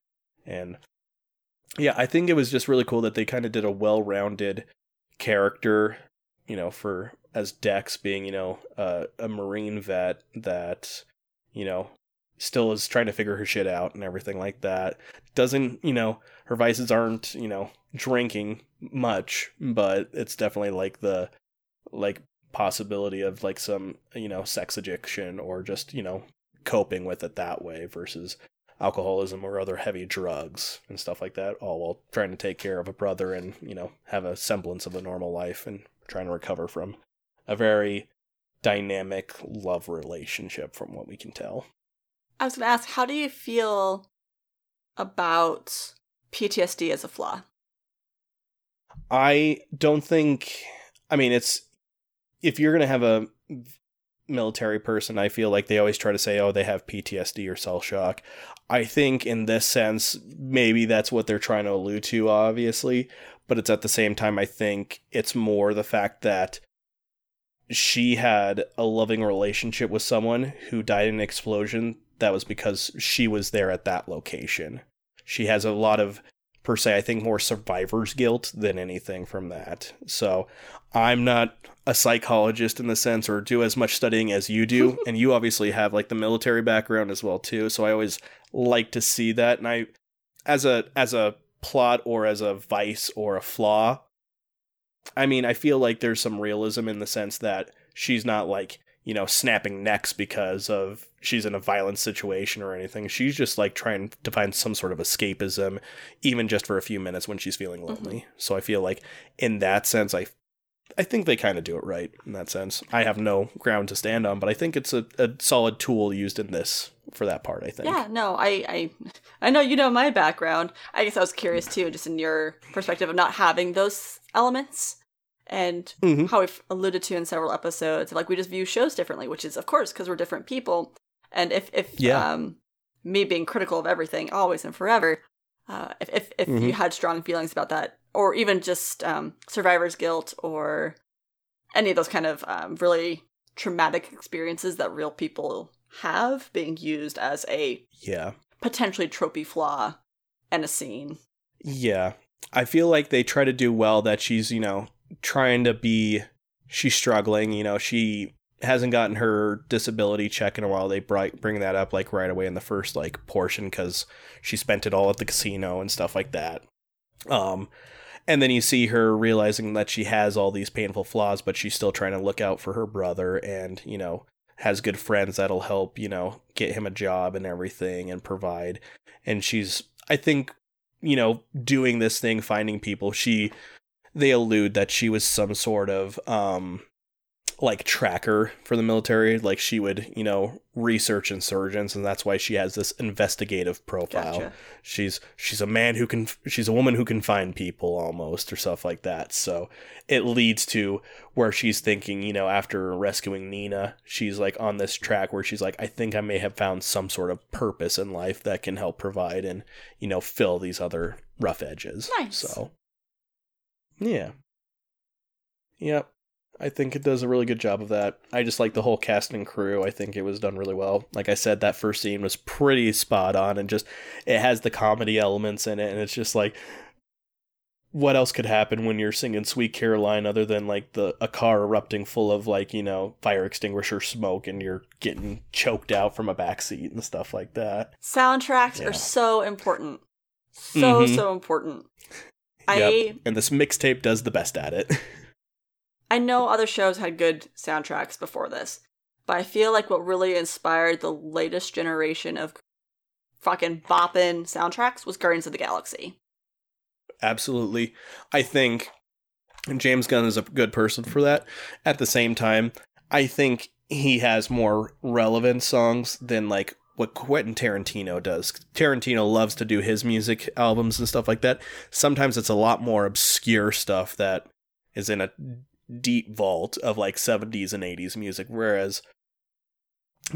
and yeah, I think it was just really cool that they kind of did a well-rounded character. You know, for as Dex being you know uh, a Marine vet that you know still is trying to figure her shit out and everything like that. Doesn't, you know, her vices aren't, you know, drinking much, but it's definitely like the like possibility of like some, you know, sex addiction or just, you know, coping with it that way versus alcoholism or other heavy drugs and stuff like that, all while trying to take care of a brother and, you know, have a semblance of a normal life and trying to recover from a very dynamic love relationship from what we can tell. I was going to ask, how do you feel about PTSD as a flaw? I don't think. I mean, it's if you're gonna have a military person, I feel like they always try to say, oh, they have PTSD or cell shock. I think in this sense, maybe that's what they're trying to allude to, obviously. But it's at the same time, I think it's more the fact that she had a loving relationship with someone who died in an explosion that was because she was there at that location. She has a lot of per se, I think more survivor's guilt than anything from that. So I'm not a psychologist in the sense or do as much studying as you do. and you obviously have like the military background as well too. So I always like to see that. And I as a as a plot or as a vice or a flaw, I mean, I feel like there's some realism in the sense that she's not like you know, snapping necks because of she's in a violent situation or anything. She's just like trying to find some sort of escapism, even just for a few minutes when she's feeling lonely. Mm-hmm. So I feel like in that sense, I I think they kind of do it right in that sense. I have no ground to stand on, but I think it's a, a solid tool used in this for that part. I think. Yeah, no, I, I, I know you know my background. I guess I was curious too, just in your perspective of not having those elements and mm-hmm. how we've alluded to in several episodes like we just view shows differently which is of course because we're different people and if if yeah. um me being critical of everything always and forever uh if if, if mm-hmm. you had strong feelings about that or even just um survivor's guilt or any of those kind of um, really traumatic experiences that real people have being used as a yeah potentially tropey flaw and a scene yeah I feel like they try to do well that she's, you know, trying to be she's struggling you know she hasn't gotten her disability check in a while. They bring that up like right away in the first like portion because she spent it all at the casino and stuff like that. Um and then you see her realizing that she has all these painful flaws but she's still trying to look out for her brother and you know has good friends that'll help you know get him a job and everything and provide. And she's i think you know doing this thing finding people. She they allude that she was some sort of um like tracker for the military like she would you know research insurgents and that's why she has this investigative profile gotcha. she's she's a man who can she's a woman who can find people almost or stuff like that so it leads to where she's thinking you know after rescuing nina she's like on this track where she's like i think i may have found some sort of purpose in life that can help provide and you know fill these other rough edges nice. so yeah. Yep. I think it does a really good job of that. I just like the whole cast and crew. I think it was done really well. Like I said, that first scene was pretty spot on and just it has the comedy elements in it and it's just like what else could happen when you're singing Sweet Caroline other than like the a car erupting full of like, you know, fire extinguisher smoke and you're getting choked out from a backseat and stuff like that. Soundtracks yeah. are so important. So mm-hmm. so important. I and this mixtape does the best at it. I know other shows had good soundtracks before this, but I feel like what really inspired the latest generation of fucking boppin' soundtracks was Guardians of the Galaxy. Absolutely. I think James Gunn is a good person for that. At the same time, I think he has more relevant songs than like what Quentin Tarantino does. Tarantino loves to do his music albums and stuff like that. Sometimes it's a lot more obscure stuff that is in a deep vault of like 70s and 80s music whereas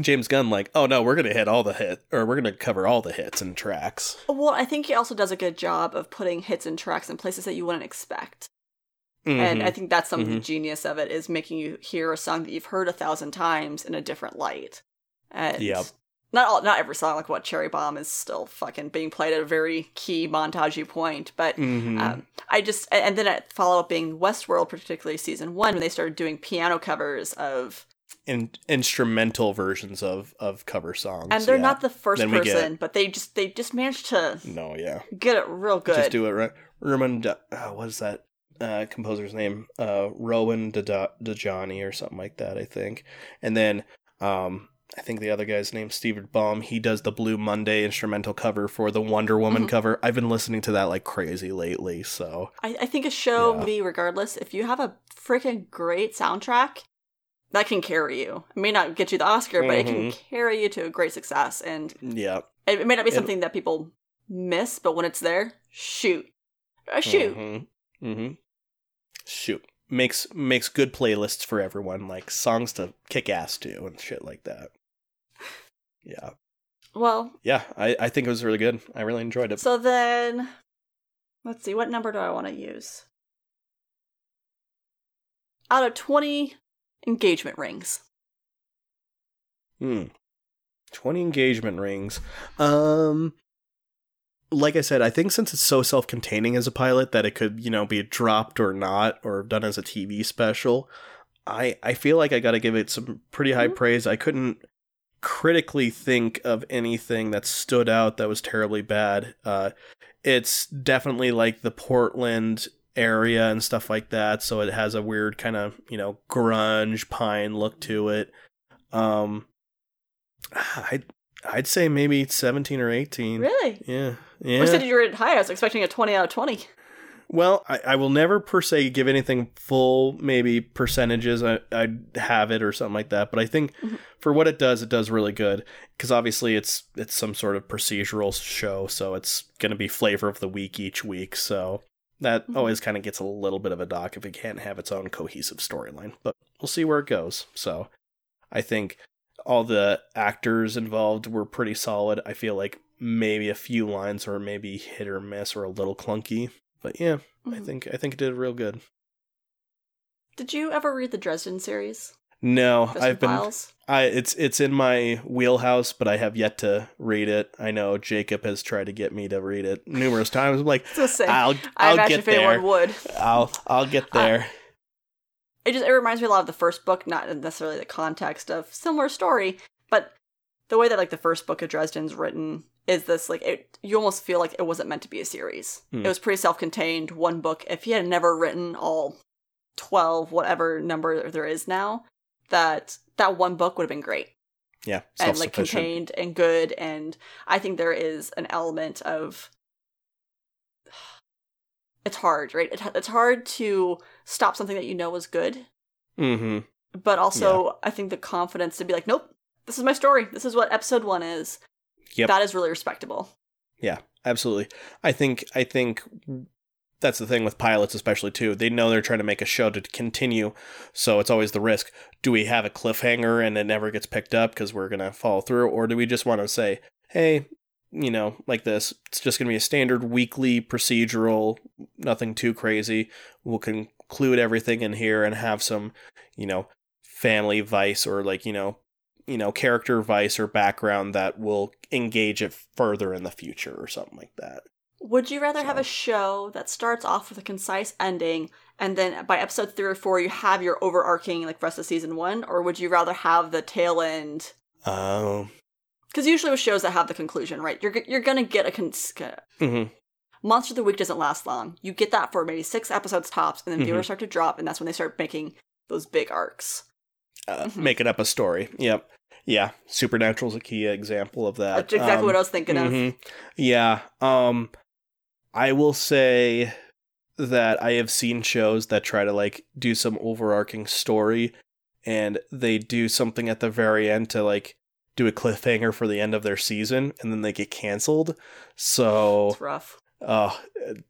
James Gunn like, "Oh no, we're going to hit all the hit or we're going to cover all the hits and tracks." Well, I think he also does a good job of putting hits and tracks in places that you wouldn't expect. Mm-hmm. And I think that's some mm-hmm. of the genius of it is making you hear a song that you've heard a thousand times in a different light. And yep not all, not every song like what Cherry Bomb is still fucking being played at a very key montagey point, but mm-hmm. um, I just and then at follow up being Westworld, particularly season one, when they started doing piano covers of in, instrumental versions of of cover songs, and they're yeah. not the first person, get, but they just they just managed to no, yeah, get it real good. Just do it right. Roman, uh, what is that uh, composer's name? Uh, Rowan Dajani or something like that, I think, and then um I think the other guy's named Steven Baum. He does the Blue Monday instrumental cover for the Wonder Woman mm-hmm. cover. I've been listening to that like crazy lately. So I, I think a show, yeah. movie, regardless, if you have a freaking great soundtrack, that can carry you. It may not get you the Oscar, mm-hmm. but it can mm-hmm. carry you to a great success. And yeah, it, it may not be something it, that people miss, but when it's there, shoot, uh, shoot, mm-hmm. mm-hmm. shoot. makes makes good playlists for everyone, like songs to kick ass to and shit like that. Yeah. Well, Yeah, I, I think it was really good. I really enjoyed it. so then let's see, what number do I want to use? Out of 20 engagement rings. Hmm. 20 engagement rings. Um like I said, I think since it's so self-containing as a pilot that it could, you know, be dropped or not or done as a TV special, I I feel like I got to give it some pretty high Mhm. praise. I couldn't critically think of anything that stood out that was terribly bad. Uh it's definitely like the Portland area and stuff like that, so it has a weird kind of, you know, grunge pine look to it. Um I'd I'd say maybe 17 or 18. Really? Yeah. Yeah. said you rated high. I was expecting a 20 out of 20. Well, I, I will never per se give anything full, maybe percentages. I, I'd have it or something like that. But I think Mhm. for what it does, it does really good. Because obviously, it's it's some sort of procedural show, so it's going to be flavor of the week each week. So that Mhm. always kind of gets a little bit of a dock if it can't have its own cohesive storyline. But we'll see where it goes. So I think all the actors involved were pretty solid. I feel like maybe a few lines were maybe hit or miss or a little clunky. But yeah, I Mhm. think I think it did real good. Did you ever read the Dresden series? No, Dresden I've been Files? I it's it's in my wheelhouse, but I have yet to read it. I know Jacob has tried to get me to read it numerous times. I'm like, I was gonna say, I'll I I'll get if there. would. I'll I'll get I- there. It just it reminds me a lot of the first book, not necessarily the context of similar story, the way that like the first book of Dresden's written is this like it you almost feel like it wasn't meant to be a series. Hmm. It was pretty self-contained, one book. If he had never written all 12 whatever number there is now, that that one book would have been great. yeah, and like contained and good and i think there is an element of it's hard right it, it's hard to stop something that you know is good Mm-hmm. but also i think the confidence to be like nope this is my story this is what episode one is Yep. that is really respectable Yeah, absolutely. I think I think that's the thing with pilots especially too. They know they're trying to make a show to continue, so it's always the risk. Do we have a cliffhanger and it never gets picked up because we're going to follow through or do we just want to say, "Hey, you know, like this, it's just going to be a standard weekly procedural, nothing too crazy. We'll conclude everything in here and have some, you know, family vice or like, you know, you know, character vice or background that will engage it further in the future or something like that. would you rather have a show that starts off with a concise ending and then by episode three or four you have your overarching like rest of season one or would you rather have the tail end Um, because usually with shows that have the conclusion right you're, you're gonna get a con- mhm. Monster of the Week doesn't last long. You get that for maybe six episodes tops, and then viewers start to drop, and that's when they start making those big arcs. uh, Mhm. making up a story. Yep. Yeah. Supernatural's a key example of that. That's exactly Um, what I was thinking of. mhm. Yeah. Um, I will say that I have seen shows that try to like do some overarching story and they do something at the very end to like do a cliffhanger for the end of their season and then they get canceled. So It's rough. Oh,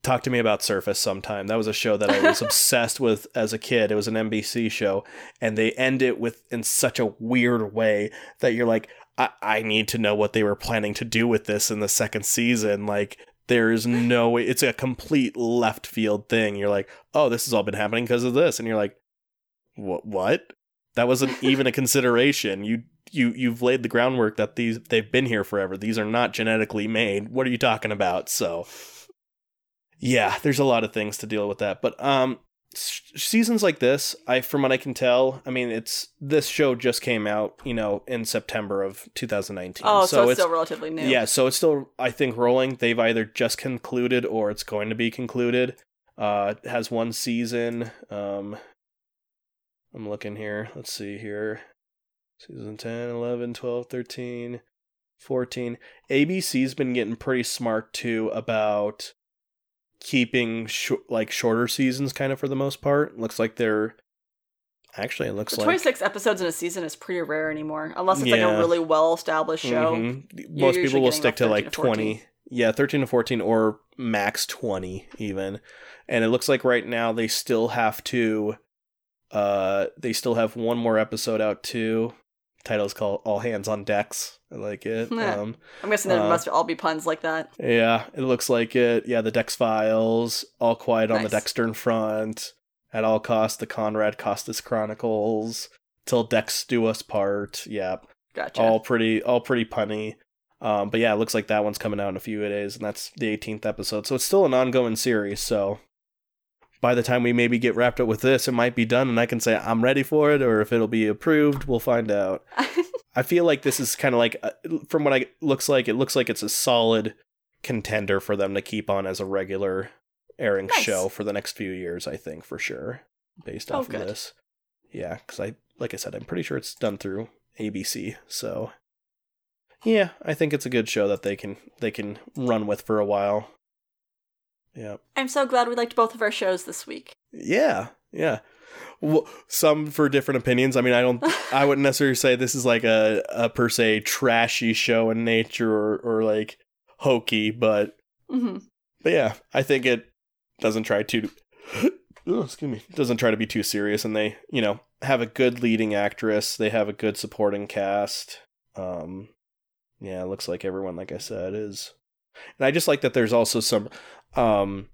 talk to me about Surface sometime. That was a show that I was obsessed with as a kid. It was an NBC show, and they end it with in such a weird way that you're like, I, I need to know what they were planning to do with this in the second season. Like, there is no way. It's a complete left field thing. You're like, oh, this has all been happening because of this, and you're like, what? What? That wasn't even a consideration. You you you've laid the groundwork that these they've been here forever. These are not genetically made. What are you talking about? So yeah, there's a lot of things to deal with that. But um seasons like this, I from what I can tell, I mean it's this show just came out, you know, in September of 2019. Oh, so, it's, still relatively new. yeah, so it's still I think rolling. They've either just concluded or it's going to be concluded. Uh it has one season. Um I'm looking here. Let's see here. Season 10, 11, 12, 13, 14. ABC's been getting pretty smart too about keeping sh- like shorter seasons kind of for the most part. Looks like they're actually it looks But like 26 episodes in a season is pretty rare anymore, unless it's like a really well established show. Mhm. Most people will stick to like to 20. Yeah, 13 to 14 or max 20 even. And it looks like right now they still have to Uh, they still have one more episode out too. Title's called All Hands on Decks. I like it. Um, I'm guessing there Uh, must all be puns like that. yeah, it looks like it. Yeah, the Dex Files, All Quiet on Nice. the Dextern Front, At All Costs, the Conrad Costas Chronicles, Till Dex Do Us Part. Yeah, Gotcha. all pretty, all pretty punny. Um, but yeah, it looks like that one's coming out in a few days, and that's the 18th episode. So it's still an ongoing series. So by the time we maybe get wrapped up with this, it might be done, and I can say I'm ready for it, or if it'll be approved, we'll find out. I feel like this is kind of like, uh, from what I looks like, it looks like it's a solid contender for them to keep on as a regular airing Nice. show for the next few years. I think for sure, based Oh, off good. of this. Yeah, because I, like I said, I'm pretty sure it's done through ABC. So, yeah, I think it's a good show that they can they can run with for a while. Yeah. I'm so glad we liked both of our shows this week. Yeah, yeah. Well, some for different opinions. I mean, I don't. I wouldn't necessarily say this is like a, a per se trashy show in nature or, or like hokey, but hmm but yeah, I think it doesn't try to. oh, excuse me. Doesn't try to be too serious, and they you know have a good leading actress. They have a good supporting cast. Um, yeah, it looks like everyone, like I said, is. And I just like that there's also some um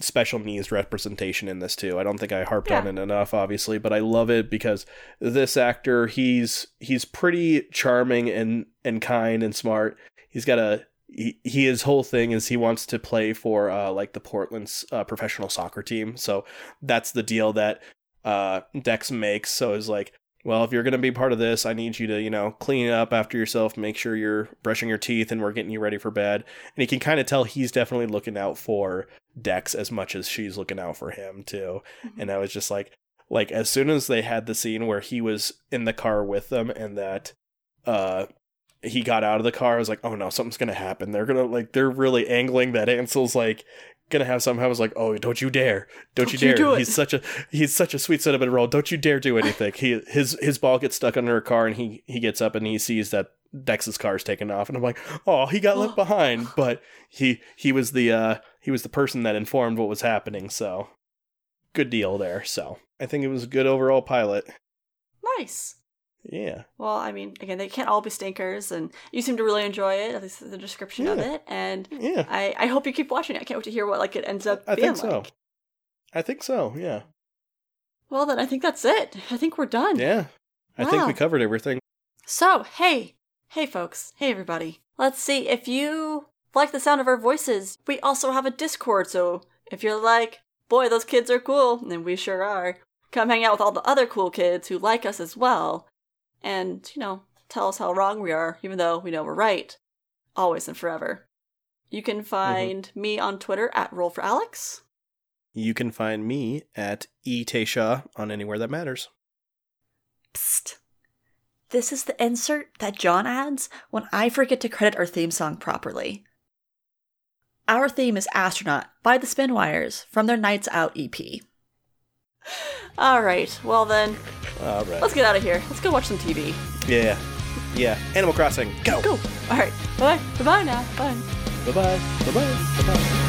special needs representation in this too. I don't think I harped on it enough obviously, but I love it because this actor, he's he's pretty charming and and kind and smart. He's got a he, he his whole thing is he wants to play for uh like the Portland's uh, professional soccer team. So that's the deal that uh Dex makes. So it's like well, if you're going to be part of this, I need you to, you know, clean up after yourself, make sure you're brushing your teeth and we're getting you ready for bed. And you can kind of tell he's definitely looking out for Dex as much as she's looking out for him too. And I was just like like as soon as they had the scene where he was in the car with them and that uh he got out of the car, I was like, "Oh no, something's going to happen. They're going to like they're really angling that Ansel's like gonna have some. I was like, "Oh, don't you dare! Don't, Don't you you dare! it." He's such a he's such a sweet cinnamon roll. Don't you dare do anything." he his his ball gets stuck under a car, and he he gets up and he sees that Dex's car's taken off, and I'm like, "Oh, he got left behind." But he he was the uh he was the person that informed what was happening. So good deal there. So I think it was a good overall pilot. Nice. Yeah, Well, I mean, again, they can't all be stinkers, and you seem to really enjoy it, at least the description of it. And yeah. I, I hope you keep watching it. I can't wait to hear what like it ends up I being think so. like. I think so. Yeah, Well, then I think that's it. I think we're done. yeah. I think we covered everything. So, hey, hey, folks, hey, everybody. Let's see if you like the sound of our voices. We also have a Discord, so if you're like, boy, those kids are cool, then we sure are. Come hang out with all the other cool kids who like us as well, and you know, tell us how wrong we are, even though we know we're right, always and forever. You can mm-hmm. find me on Twitter at Roll for Alex. You can find me at e eTayshaw on anywhere that matters. Psst. This is the insert that John adds when I forget to credit our theme song properly. Our theme is Astronaut by the Spinwires from their Nights Out EP. All right, well then, All right. let's get out of here. Let's go watch some TV. Yeah. Yeah. Animal Crossing. Go. Go. All right, bye. Bye bye now. Bye. Bye bye. Bye bye. Bye bye.